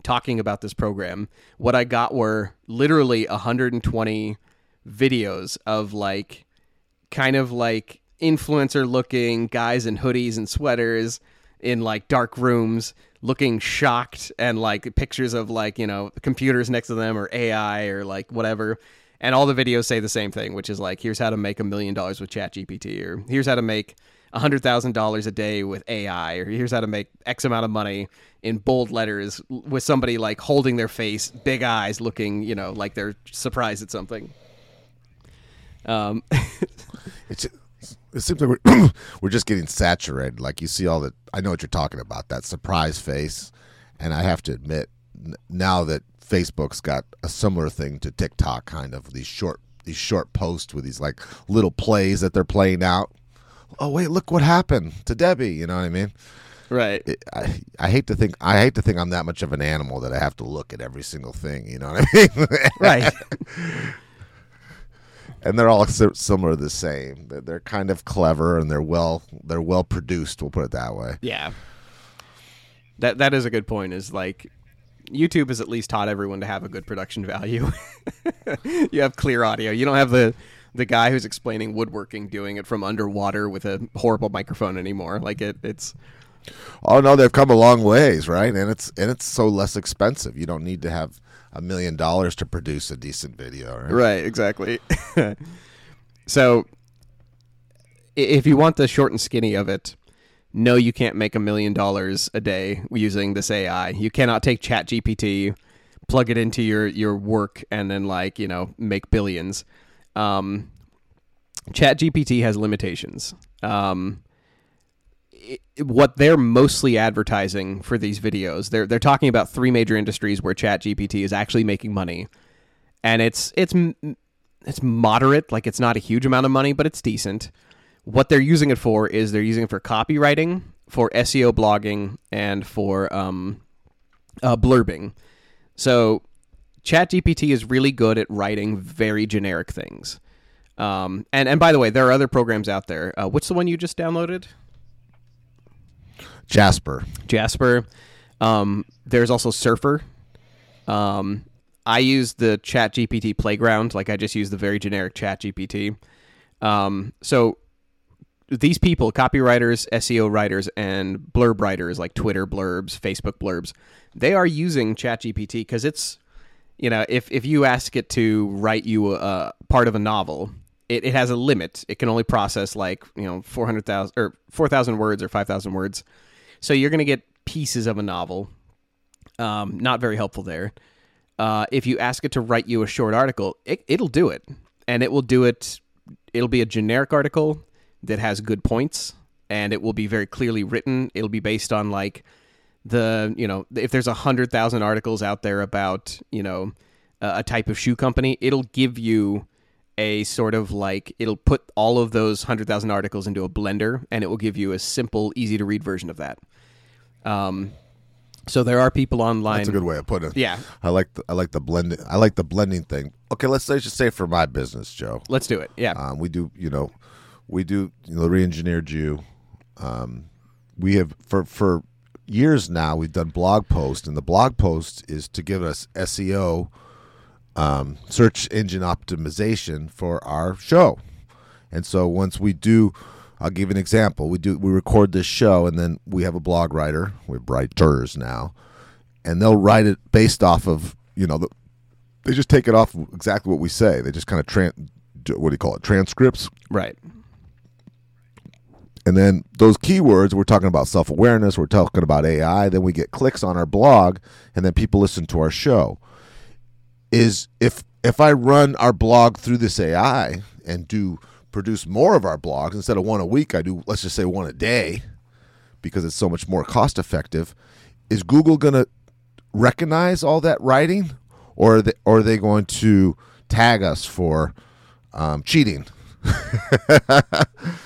talking about this program. What I got were literally 120 videos of like kind of like influencer looking guys in hoodies and sweaters in like dark rooms looking shocked and like pictures of like you know computers next to them or AI or like whatever. And all the videos say the same thing, which is like, here's how to make a million dollars with ChatGPT, or here's how to make hundred thousand dollars a day with AI, or here's how to make X amount of money in bold letters with somebody like holding their face, big eyes, looking, you know, like they're surprised at something. Um, it's it seems like we're, we're just getting saturated. Like you see all the, I know what you're talking about, that surprise face. And I have to admit, n- now that Facebook's got a similar thing to TikTok, kind of these short these short posts with these like little plays that they're playing out. Oh wait, look what happened to Debbie. You know what I mean? Right. It, I, I hate to think I hate to think I'm that much of an animal that I have to look at every single thing. You know what I mean? right. and they're all similar, to the same. They're, they're kind of clever and they're well they're well produced. We'll put it that way. Yeah. That that is a good point. Is like YouTube has at least taught everyone to have a good production value. you have clear audio. You don't have the the guy who's explaining woodworking doing it from underwater with a horrible microphone anymore. Like it, it's. Oh no, they've come a long ways, right? And it's and it's so less expensive. You don't need to have a million dollars to produce a decent video, right? Right, exactly. so if you want the short and skinny of it, no, you can't make a million dollars a day using this AI. You cannot take Chat GPT, plug it into your your work, and then like you know make billions. Um, Chat GPT has limitations. Um, what they're mostly advertising for these videos. They're they're talking about three major industries where ChatGPT is actually making money, and it's it's it's moderate, like it's not a huge amount of money, but it's decent. What they're using it for is they're using it for copywriting, for SEO blogging, and for um, uh, blurbing. So ChatGPT is really good at writing very generic things. Um, and and by the way, there are other programs out there. Uh, what's the one you just downloaded? Jasper. Jasper. Um, there's also Surfer. Um, I use the Chat GPT playground. Like I just use the very generic Chat GPT. Um, so these people, copywriters, SEO writers, and blurb writers like Twitter blurbs, Facebook blurbs, they are using Chat GPT because it's, you know, if, if you ask it to write you a, a part of a novel, it, it has a limit. It can only process like, you know, 400,000 or 4,000 words or 5,000 words. So you're going to get pieces of a novel. Um, not very helpful there. Uh, if you ask it to write you a short article, it, it'll do it, and it will do it. It'll be a generic article that has good points, and it will be very clearly written. It'll be based on like the you know if there's a hundred thousand articles out there about you know a type of shoe company, it'll give you a sort of like it'll put all of those hundred thousand articles into a blender, and it will give you a simple, easy to read version of that. Um, so there are people online. That's a good way of putting it. Yeah. I like the, I like the blending. I like the blending thing. Okay, let's say just say for my business, Joe. Let's do it. Yeah. Um, we do, you know, we do you know, re-engineered you. Um, we have for for years now. We've done blog posts, and the blog post is to give us SEO, um, search engine optimization for our show. And so once we do, I'll give an example. We do we record this show, and then we have a blog writer. We have writers now, and they'll write it based off of you know the, they just take it off exactly what we say. They just kind of tran- what do you call it transcripts, right. and then those keywords we're talking about self awareness. We're talking about AI. Then we get clicks on our blog, and then people listen to our show. Is if if I run our blog through this AI and do produce more of our blogs instead of one a week, I do let's just say one a day because it's so much more cost effective. Is Google going to recognize all that writing, or are they, or are they going to tag us for um, cheating?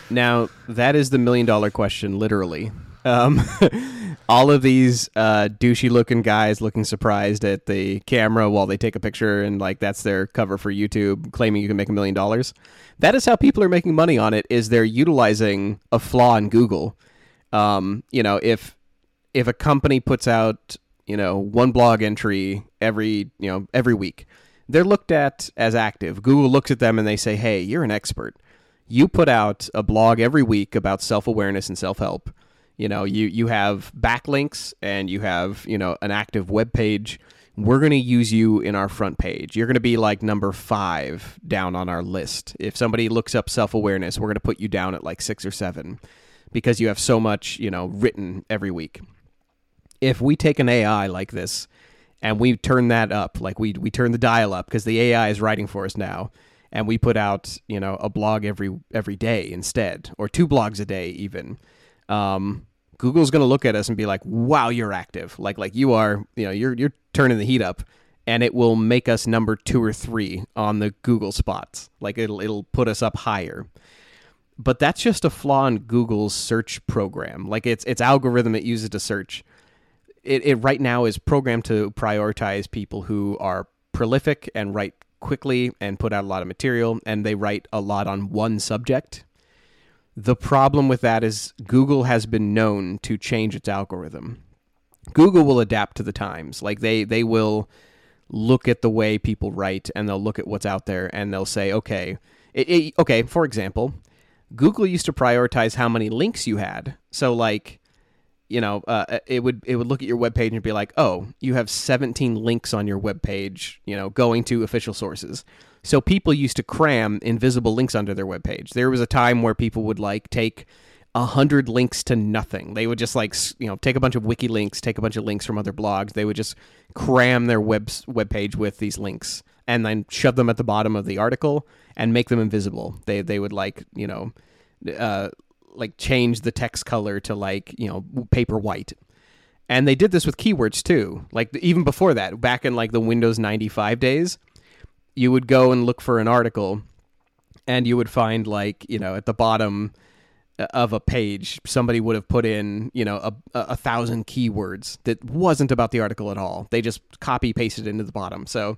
Now that is the million dollar question, literally. Um, all of these uh, douchey looking guys looking surprised at the camera while they take a picture and like that's their cover for YouTube, claiming you can make a million dollars. That is how people are making money on it. Is they're utilizing a flaw in Google. Um, you know, if if a company puts out you know one blog entry every you know every week, they're looked at as active. Google looks at them and they say, "Hey, you're an expert. You put out a blog every week about self awareness and self help." You know you you have backlinks and you have you know an active web page. We're going to use you in our front page. You're going to be like number five down on our list. If somebody looks up self-awareness we're going to put you down at like six or seven because you have so much you know written every week. If we take an ai like this and we turn that up like we we turn the dial up because the ai is writing for us now and we put out you know a blog every every day instead or two blogs a day even um, Google's going to look at us and be like, "Wow, you're active. Like like you are, you know, you're you're turning the heat up." And it will make us number 2 or 3 on the Google spots. Like it'll it'll put us up higher. But that's just a flaw in Google's search program. Like its its algorithm it uses to search. It it right now is programmed to prioritize people who are prolific and write quickly and put out a lot of material and they write a lot on one subject the problem with that is Google has been known to change its algorithm. Google will adapt to the times. Like they they will look at the way people write and they'll look at what's out there and they'll say, okay, it, it, okay. For example, Google used to prioritize how many links you had. So like, you know, uh, it would it would look at your web page and be like, oh, you have 17 links on your web page, you know, going to official sources. So people used to cram invisible links onto their webpage. There was a time where people would like take a hundred links to nothing. They would just like you know take a bunch of wiki links, take a bunch of links from other blogs. They would just cram their web web page with these links and then shove them at the bottom of the article and make them invisible. They they would like you know uh, like change the text color to like you know paper white. And they did this with keywords too. Like even before that, back in like the Windows 95 days, you would go and look for an article, and you would find like you know at the bottom uh, of a page somebody would have put in you know a, a thousand keywords that wasn't about the article at all. They just copy pasted into the bottom. So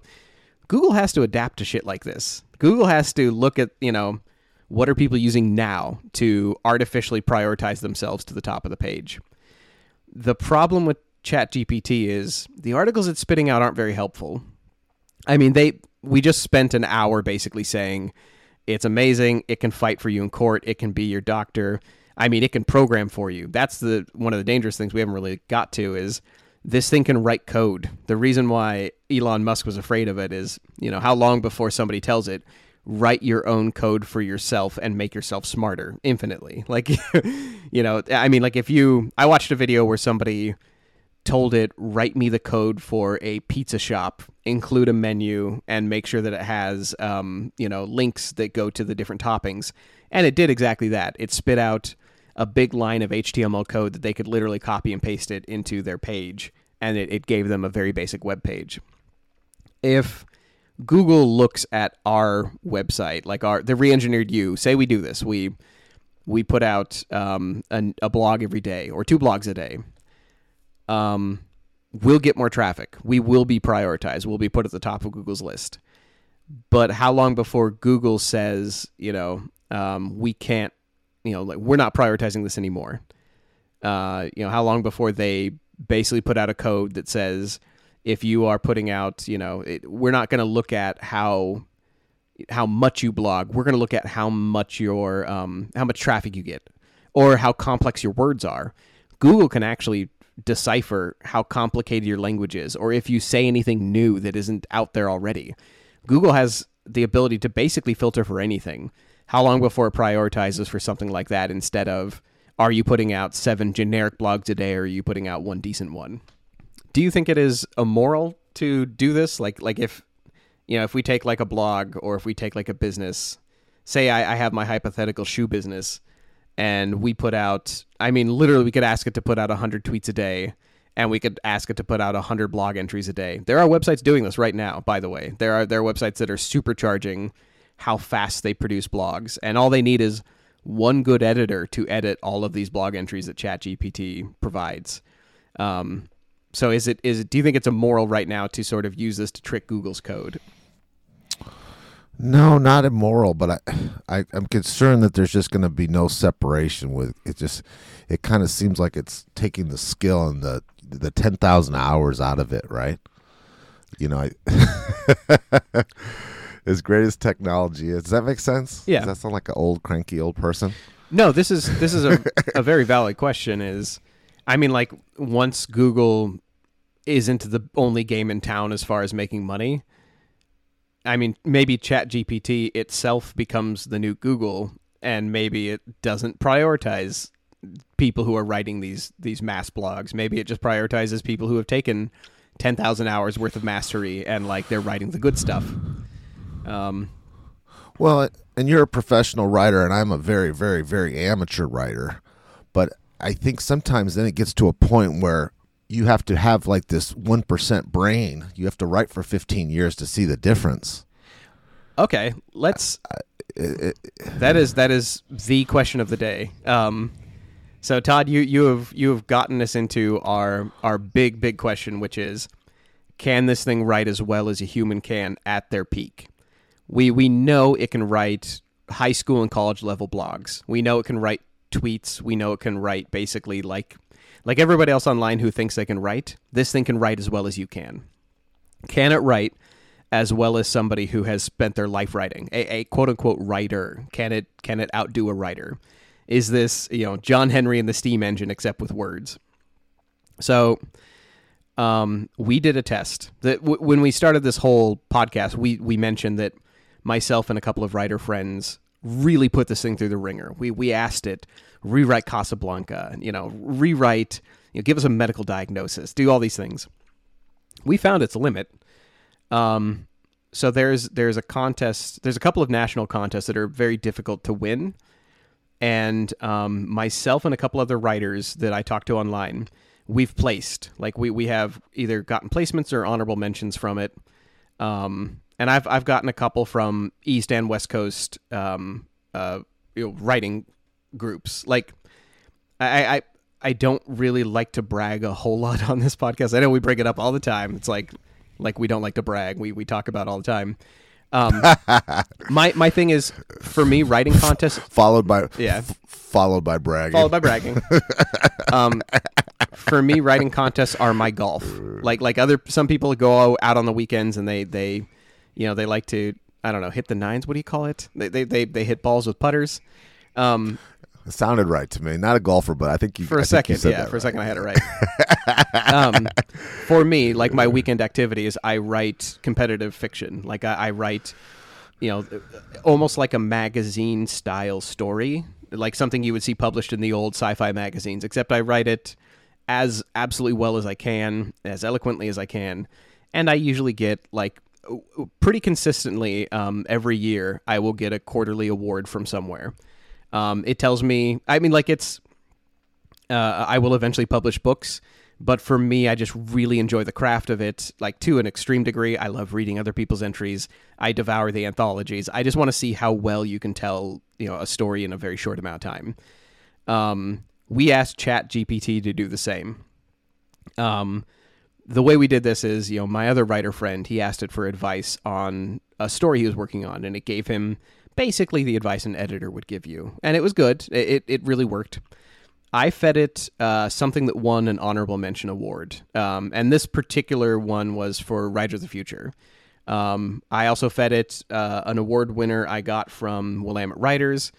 google has to adapt to shit like this. Google has to look at you know what are people using now to artificially prioritize themselves to the top of the page. The problem with chat gpt is the articles it's spitting out aren't very helpful. I mean, they we just spent an hour basically saying it's amazing, it can fight for you in court, it can be your doctor. I mean, it can program for you. That's the one of the dangerous things we haven't really got to is this thing can write code. The reason why Elon Musk was afraid of it is, you know, how long before somebody tells it write your own code for yourself and make yourself smarter infinitely. Like you know, I mean like if you I watched a video where somebody told it write me the code for a pizza shop. Include a menu and make sure that it has um, you know links that go to the different toppings. And it did exactly that. It spit out a big line of html code that they could literally copy and paste it into their page and it, it gave them a very basic web page. If google looks at our website like our the re-engineered you say we do this. We we put out um, a, a blog every day or two blogs a day um, we'll get more traffic. We will be prioritized. We'll be put at the top of Google's list. But how long before Google says, you know, um, we can't, you know, like we're not prioritizing this anymore? Uh, you know, how long before they basically put out a code that says, if you are putting out, you know, it, we're not going to look at how how much you blog. We're going to look at how much your um, how much traffic you get, or how complex your words are. Google can actually decipher how complicated your language is or if you say anything new that isn't out there already. Google has the ability to basically filter for anything. How long before it prioritizes for something like that instead of are you putting out seven generic blogs a day or are you putting out one decent one? Do you think it is immoral to do this? Like like if you know, if we take like a blog or if we take like a business, say I, I have my hypothetical shoe business and we put out i mean literally we could ask it to put out 100 tweets a day and we could ask it to put out 100 blog entries a day there are websites doing this right now by the way there are there are websites that are supercharging how fast they produce blogs and all they need is one good editor to edit all of these blog entries that ChatGPT provides. Um, so is it is it, do you think it's immoral right now to sort of use this to trick Google's code? No, not immoral, but I, I I'm concerned that there's just going to be no separation with it. Just it kind of seems like it's taking the skill and the the ten thousand hours out of it, right? You know, I, as great as technology is, does that make sense? Yeah. Does that sound like an old cranky old person? No, this is this is a, a very valid question. Is I mean, like once Google isn't the only game in town as far as making money, I mean, maybe ChatGPT itself becomes the new Google, and maybe it doesn't prioritize people who are writing these these mass blogs. Maybe it just prioritizes people who have taken ten thousand hours worth of mastery and like they're writing the good stuff. Um, Well, and you're a professional writer, and I'm a very, very, very amateur writer. But I think sometimes then it gets to a point where you have to have like this 1% brain. You have to write for 15 years to see the difference. okay, let's. that is that is the question of the day. Um, so Todd, you you have you have gotten us into our our big big question, which is, can this thing write as well as a human can at their peak? We we know it can write high school and college level blogs. We know it can write tweets. We know it can write basically like like everybody else online who thinks they can write. This thing can write as well as you can. Can it write as well as somebody who has spent their life writing, a, a quote unquote writer? Can it can it outdo a writer? Is this you know John Henry and the steam engine except with words? So um, we did a test that w- when we started this whole podcast, we we mentioned that myself and a couple of writer friends really put this thing through the wringer. We we asked it rewrite Casablanca, you know, rewrite, you know, give us a medical diagnosis, do all these things. We found its limit. Um, so there's there's a contest. There's a couple of national contests that are very difficult to win, and um, myself and a couple other writers that I talked to online, we've placed. Like we we have either gotten placements or honorable mentions from it. Um, and I've I've gotten a couple from East and West Coast um, uh, you know, writing groups. Like I, I I don't really like to brag a whole lot on this podcast. I know we bring it up all the time. It's like like we don't like to brag. We we talk about all the time. Um, my my thing is for me writing contests followed by Yeah. f- followed by bragging. followed by bragging. um, for me, writing contests are my golf. Like like other some people go out on the weekends and they they you know they like to I don't know hit the nines. What do you call it? They they they, they hit balls with putters. Um, It sounded right to me. Not a golfer, but I think you for I a you second, yeah, that for a second I had it right. um, for me, like my weekend activity is I write competitive fiction. Like I, I write, you know, almost like a magazine style story, like something you would see published in the old sci-fi magazines. Except I write it as absolutely well as I can, as eloquently as I can, and I usually get like pretty consistently um, every year. I will get a quarterly award from somewhere. Um, it tells me, I mean, like it's uh, I will eventually publish books, but for me, I just really enjoy the craft of it, like to an extreme degree. I love reading other people's entries. I devour the anthologies. I just want to see how well you can tell, you know, a story in a very short amount of time. Um, we asked Chat GPT to do the same. Um, the way we did this is, you know, my other writer friend, he asked it for advice on a story he was working on, and it gave him basically the advice an editor would give you, and it was good. It it, really worked. I fed it uh, something that won an honorable mention award, um, and this particular one was for Writer of the Future. Um, I also fed it uh, an award winner I got from Willamette Writers,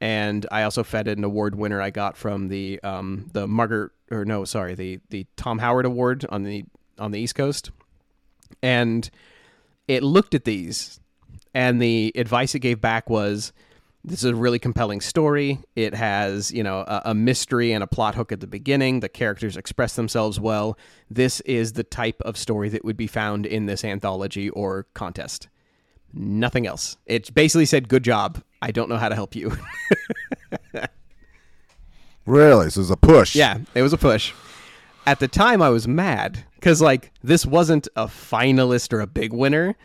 and I also fed it an award winner I got from the um, the Margaret or no, sorry, the the Tom Howard Award on the on the East Coast, and it looked at these, and the advice it gave back was this is a really compelling story. It has, you know, a, a, mystery and a plot hook at the beginning. The characters express themselves well. This is the type of story that would be found in this anthology or contest. Nothing else. It basically said, "Good job. I don't know how to help you." Really? So it was a push. yeah, it was a push. At the time, I was mad because like this wasn't a finalist or a big winner.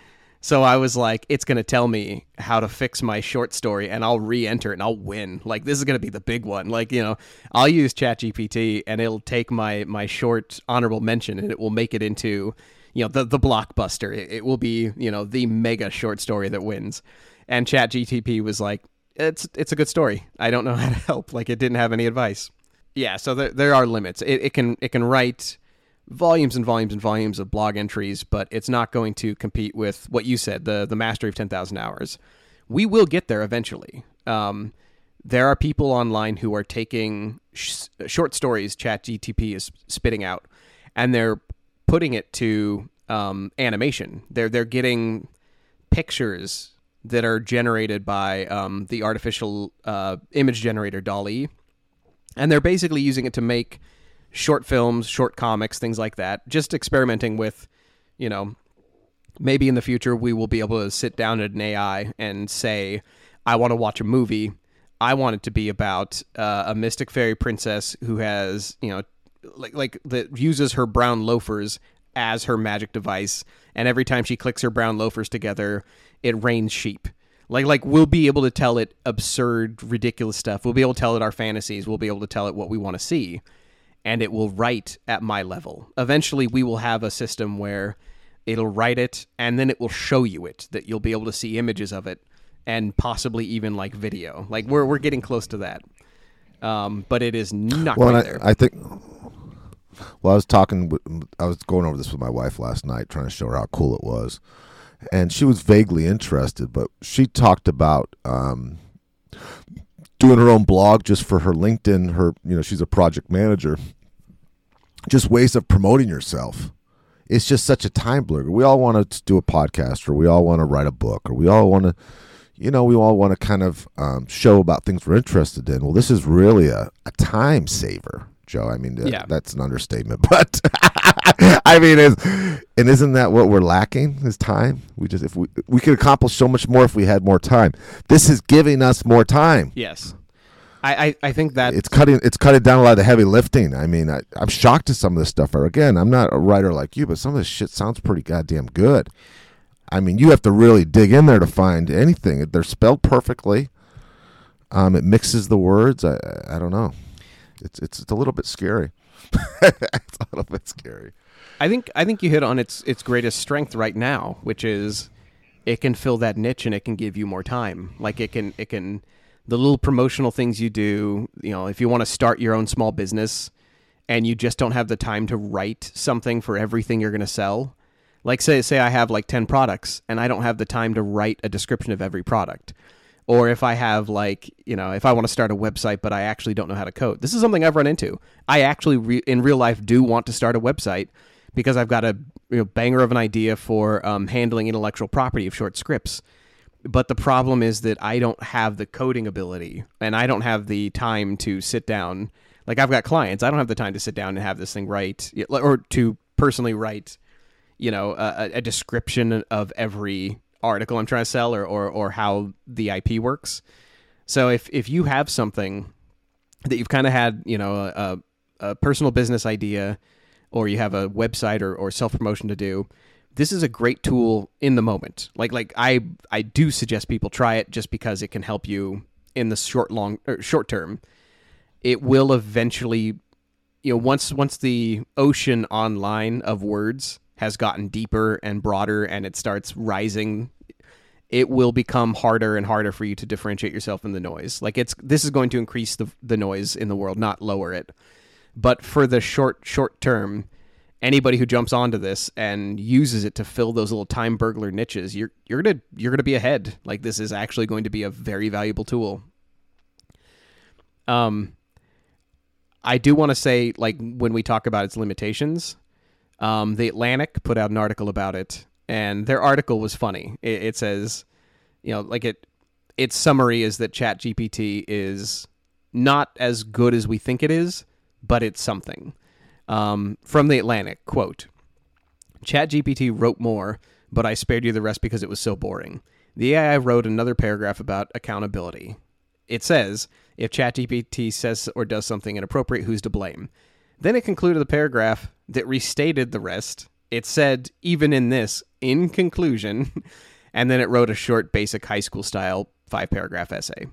So I was like, it's going to tell me how to fix my short story and I'll re enter and I'll win. Like, this is going to be the big one. Like, you know, I'll use ChatGPT and it'll take my, my short honorable mention and it will make it into, you know, the, the blockbuster. It, it will be, you know, the mega short story that wins. And ChatGPT was like, it's, it's a good story. I don't know how to help. Like, it didn't have any advice. Yeah. So there, there are limits. It, it can, it can write volumes and volumes and volumes of blog entries, but it's not going to compete with what you said, the the mastery of ten thousand hours. We will get there eventually. Um, there are people online who are taking sh- short stories Chat ChatGTP is spitting out, and they're putting it to um, animation. They're they're getting pictures that are generated by um, the artificial uh, image generator DALL-E, and they're basically using it to make short films, short comics, things like that. Just experimenting with, you know, maybe in the future we will be able to sit down at an AI and say, I want to watch a movie. I want it to be about uh, a mystic fairy princess who has, you know, like like that uses her brown loafers as her magic device, and every time she clicks her brown loafers together, it rains sheep. Like like we'll be able to tell it absurd, ridiculous stuff. We'll be able to tell it our fantasies. We'll be able to tell it what we want to see and it will write at my level. Eventually, we will have a system where it'll write it and then it will show you it, that you'll be able to see images of it and possibly even like video. Like we're, we're getting close to that. Um, but it is not Well, quite and there. I, I think. Well, I was talking. I was going over this with my wife last night, trying to show her how cool it was, and she was vaguely interested. But she talked about um, doing her own blog just for her LinkedIn. Her, you know, she's a project manager. Just ways of promoting yourself. It's just such a time blur. We all want to do a podcast, or we all want to write a book, or we all want to you know, we all want to kind of um, show about things we're interested in. Well, this is really a, a time saver, Joe. I mean, Yeah. that's an understatement, but I mean, is and isn't that what we're lacking? Is time? We just if we we could accomplish so much more if we had more time. This is giving us more time. yes. I, I, I think that It's cutting it's cutting down a lot of the heavy lifting. I mean, I, I'm shocked to some of this stuff. Or again, I'm not a writer like you, but some of this shit sounds pretty goddamn good. I mean, you have to really dig in there to find anything. They're spelled perfectly. Um, it mixes the words. I, I I don't know. It's it's it's a little bit scary. it's a little bit scary. I think I think you hit on its its greatest strength right now, which is it can fill that niche and it can give you more time. Like it can it can the little promotional things you do, you know, if you want to start your own small business and you just don't have the time to write something for everything you're going to sell. Like say say I have like 10 products and I don't have the time to write a description of every product. Or if I have like, you know, if I want to start a website but I actually don't know how to code. This is something I've run into. I actually re- in real life do want to start a website because I've got a you know, banger of an idea for um, handling intellectual property of short scripts. But the problem is that I don't have the coding ability and I don't have the time to sit down. Like I've got clients, I don't have the time to sit down and have this thing write or to personally write, you know, a, a description of every article I'm trying to sell or, or, or how the IP works. So if, if you have something that you've kind of had, you know, a, a personal business idea or you have a website or, or self promotion to do, this is a great tool in the moment. Like like I I do suggest people try it just because it can help you in the short long or short term. It will eventually you know once once the ocean online of words has gotten deeper and broader and it starts rising it will become harder and harder for you to differentiate yourself in the noise. Like it's this is going to increase the the noise in the world, not lower it. But for the short short term, anybody who jumps onto this and uses it to fill those little time burglar niches, you're you're gonna you're gonna be ahead. Like this is actually going to be a very valuable tool. Um, I do want to say, like when we talk about its limitations, um, the Atlantic put out an article about it, and their article was funny. It, it says, you know, like it, its summary is that ChatGPT is not as good as we think it is, but it's something. Um, from the Atlantic, quote ChatGPT wrote more, but I spared you the rest because it was so boring. The AI wrote another paragraph about accountability. It says, if ChatGPT says or does something inappropriate, who's to blame? Then it concluded the paragraph that restated the rest. It said, even in this, in conclusion, and then it wrote a short, basic high school style five paragraph essay.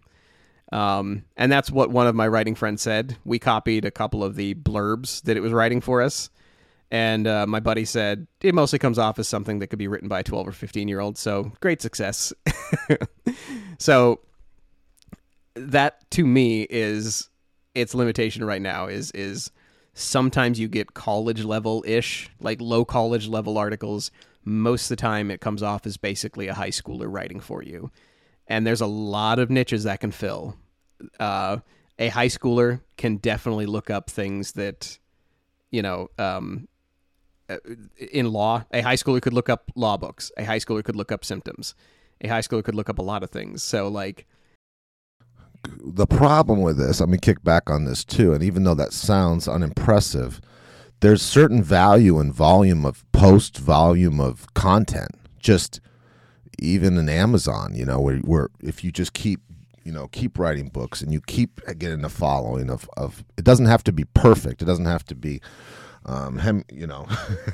Um, and that's what one of my writing friends said. We copied a couple of the blurbs that it was writing for us. And uh, my buddy said it mostly comes off as something that could be written by a 12 or 15 year old. So great success. so that to me is its limitation right now is is sometimes you get college level ish, like low college level articles. Most of the time it comes off as basically a high schooler writing for you and there's a lot of niches that can fill. Uh, a high schooler can definitely look up things that, you know, um, uh, in law, a high schooler could look up law books. A high schooler could look up symptoms. A high schooler could look up a lot of things. So, like, the problem with this, let me kick back on this too, and even though that sounds unimpressive, there's certain value and volume of post volume of content. Just even in Amazon, you know, where, where if you just keep you know keep writing books and you keep getting the following of, of it doesn't have to be perfect. It doesn't have to be um hem, you know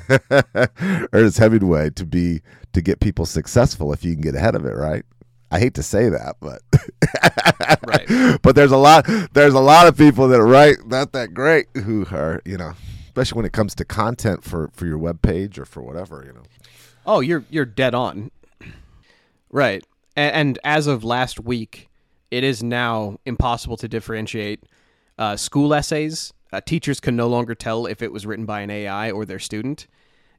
Ernest Hemingway to be to get people successful if you can get ahead of it right? I hate to say that but right. but there's a lot there's a lot of people that write not that great who are you know especially when it comes to content for for your web page or for whatever you know. Oh you're you're dead on Right. And, and as of last week, it is now impossible to differentiate uh, school essays. Uh, teachers can no longer tell if it was written by an AI or their student.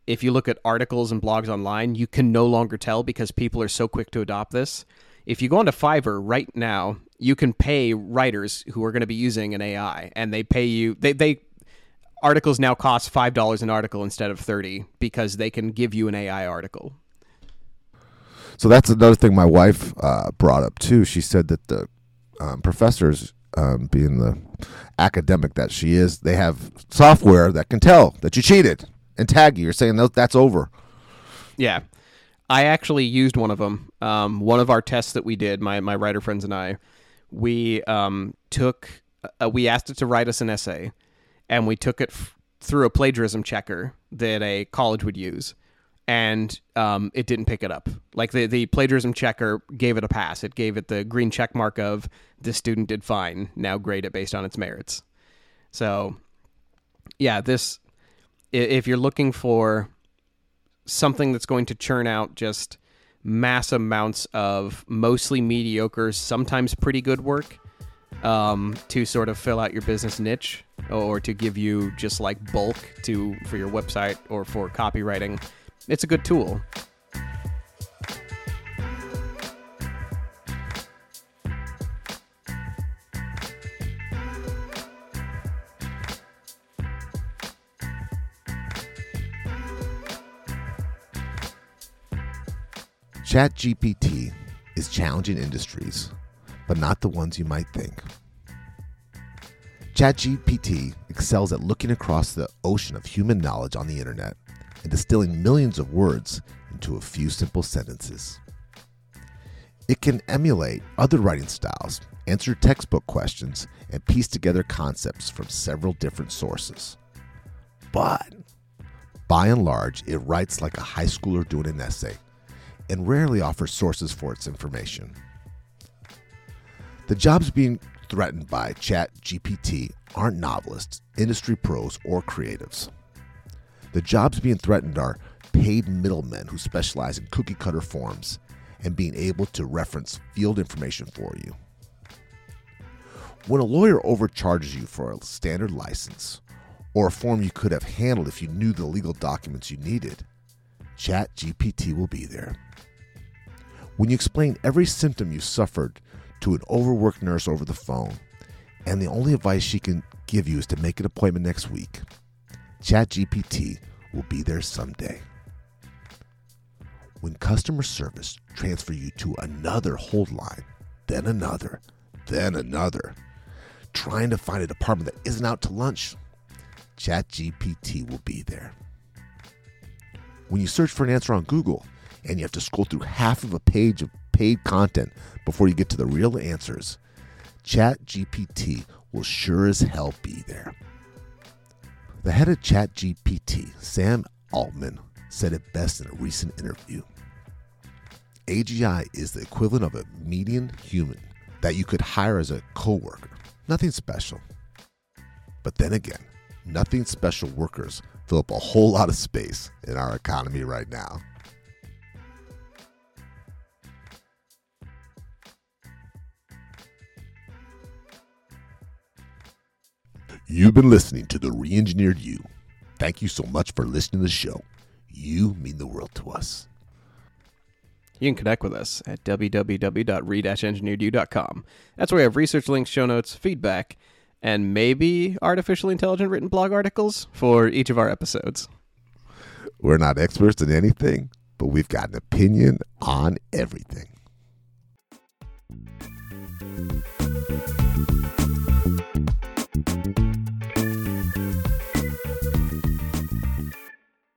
If you look at articles and blogs online, you can no longer tell because people are so quick to adopt this. If you go onto Fiverr right now, you can pay writers who are going to be using an AI, and they pay you. They they articles now cost five dollars an article instead of thirty because they can give you an AI article. So that's another thing my wife uh, brought up too. She said that the um, professors, um, being the academic that she is, they have software that can tell that you cheated and tag you. You're saying that's over. Yeah. I actually used one of them. Um, one of our tests that we did, my, my writer friends and I, we um, took, uh, we asked it to write us an essay, and we took it f- through a plagiarism checker that a college would use and um, it didn't pick it up. Like the the plagiarism checker gave it a pass. It gave it the green check mark of this student did fine. Now grade it based on its merits. So, yeah, this if you're looking for something that's going to churn out just mass amounts of mostly mediocre, sometimes pretty good work um, to sort of fill out your business niche or to give you just like bulk to for your website or for copywriting it's a good tool. ChatGPT is challenging industries, but not the ones you might think. ChatGPT excels at looking across the ocean of human knowledge on the internet and distilling millions of words into a few simple sentences. It can emulate other writing styles, answer textbook questions, and piece together concepts from several different sources. But, by and large, it writes like a high schooler doing an essay and rarely offers sources for its information. The jobs being threatened by ChatGPT aren't novelists, industry pros, or creatives. The jobs being threatened are paid middlemen who specialize in cookie cutter forms and being able to reference field information for you. When a lawyer overcharges you for a standard license or a form you could have handled if you knew the legal documents you needed, ChatGPT will be there. When you explain every symptom you suffered to an overworked nurse over the phone, and the only advice she can give you is to make an appointment next week, ChatGPT will be there someday. When customer service transfer you to another hold line, then another, then another, trying to find a department that isn't out to lunch, ChatGPT will be there. When you search for an answer on Google and you have to scroll through half of a page of paid content before you get to the real answers, ChatGPT will sure as hell be there. The head of ChatGPT, Sam Altman, said it best in a recent interview. AGI is the equivalent of a median human that you could hire as a coworker. Nothing special. But then again, nothing special workers fill up a whole lot of space in our economy right now. You've been listening to The Reengineered You. Thank you so much for listening to the show. You mean the world to us. You can connect with us at www.re-engineeredyou.com. That's where we have research links, show notes, feedback, and maybe artificially intelligent written blog articles for each of our episodes. We're not experts in anything, but we've got an opinion on everything.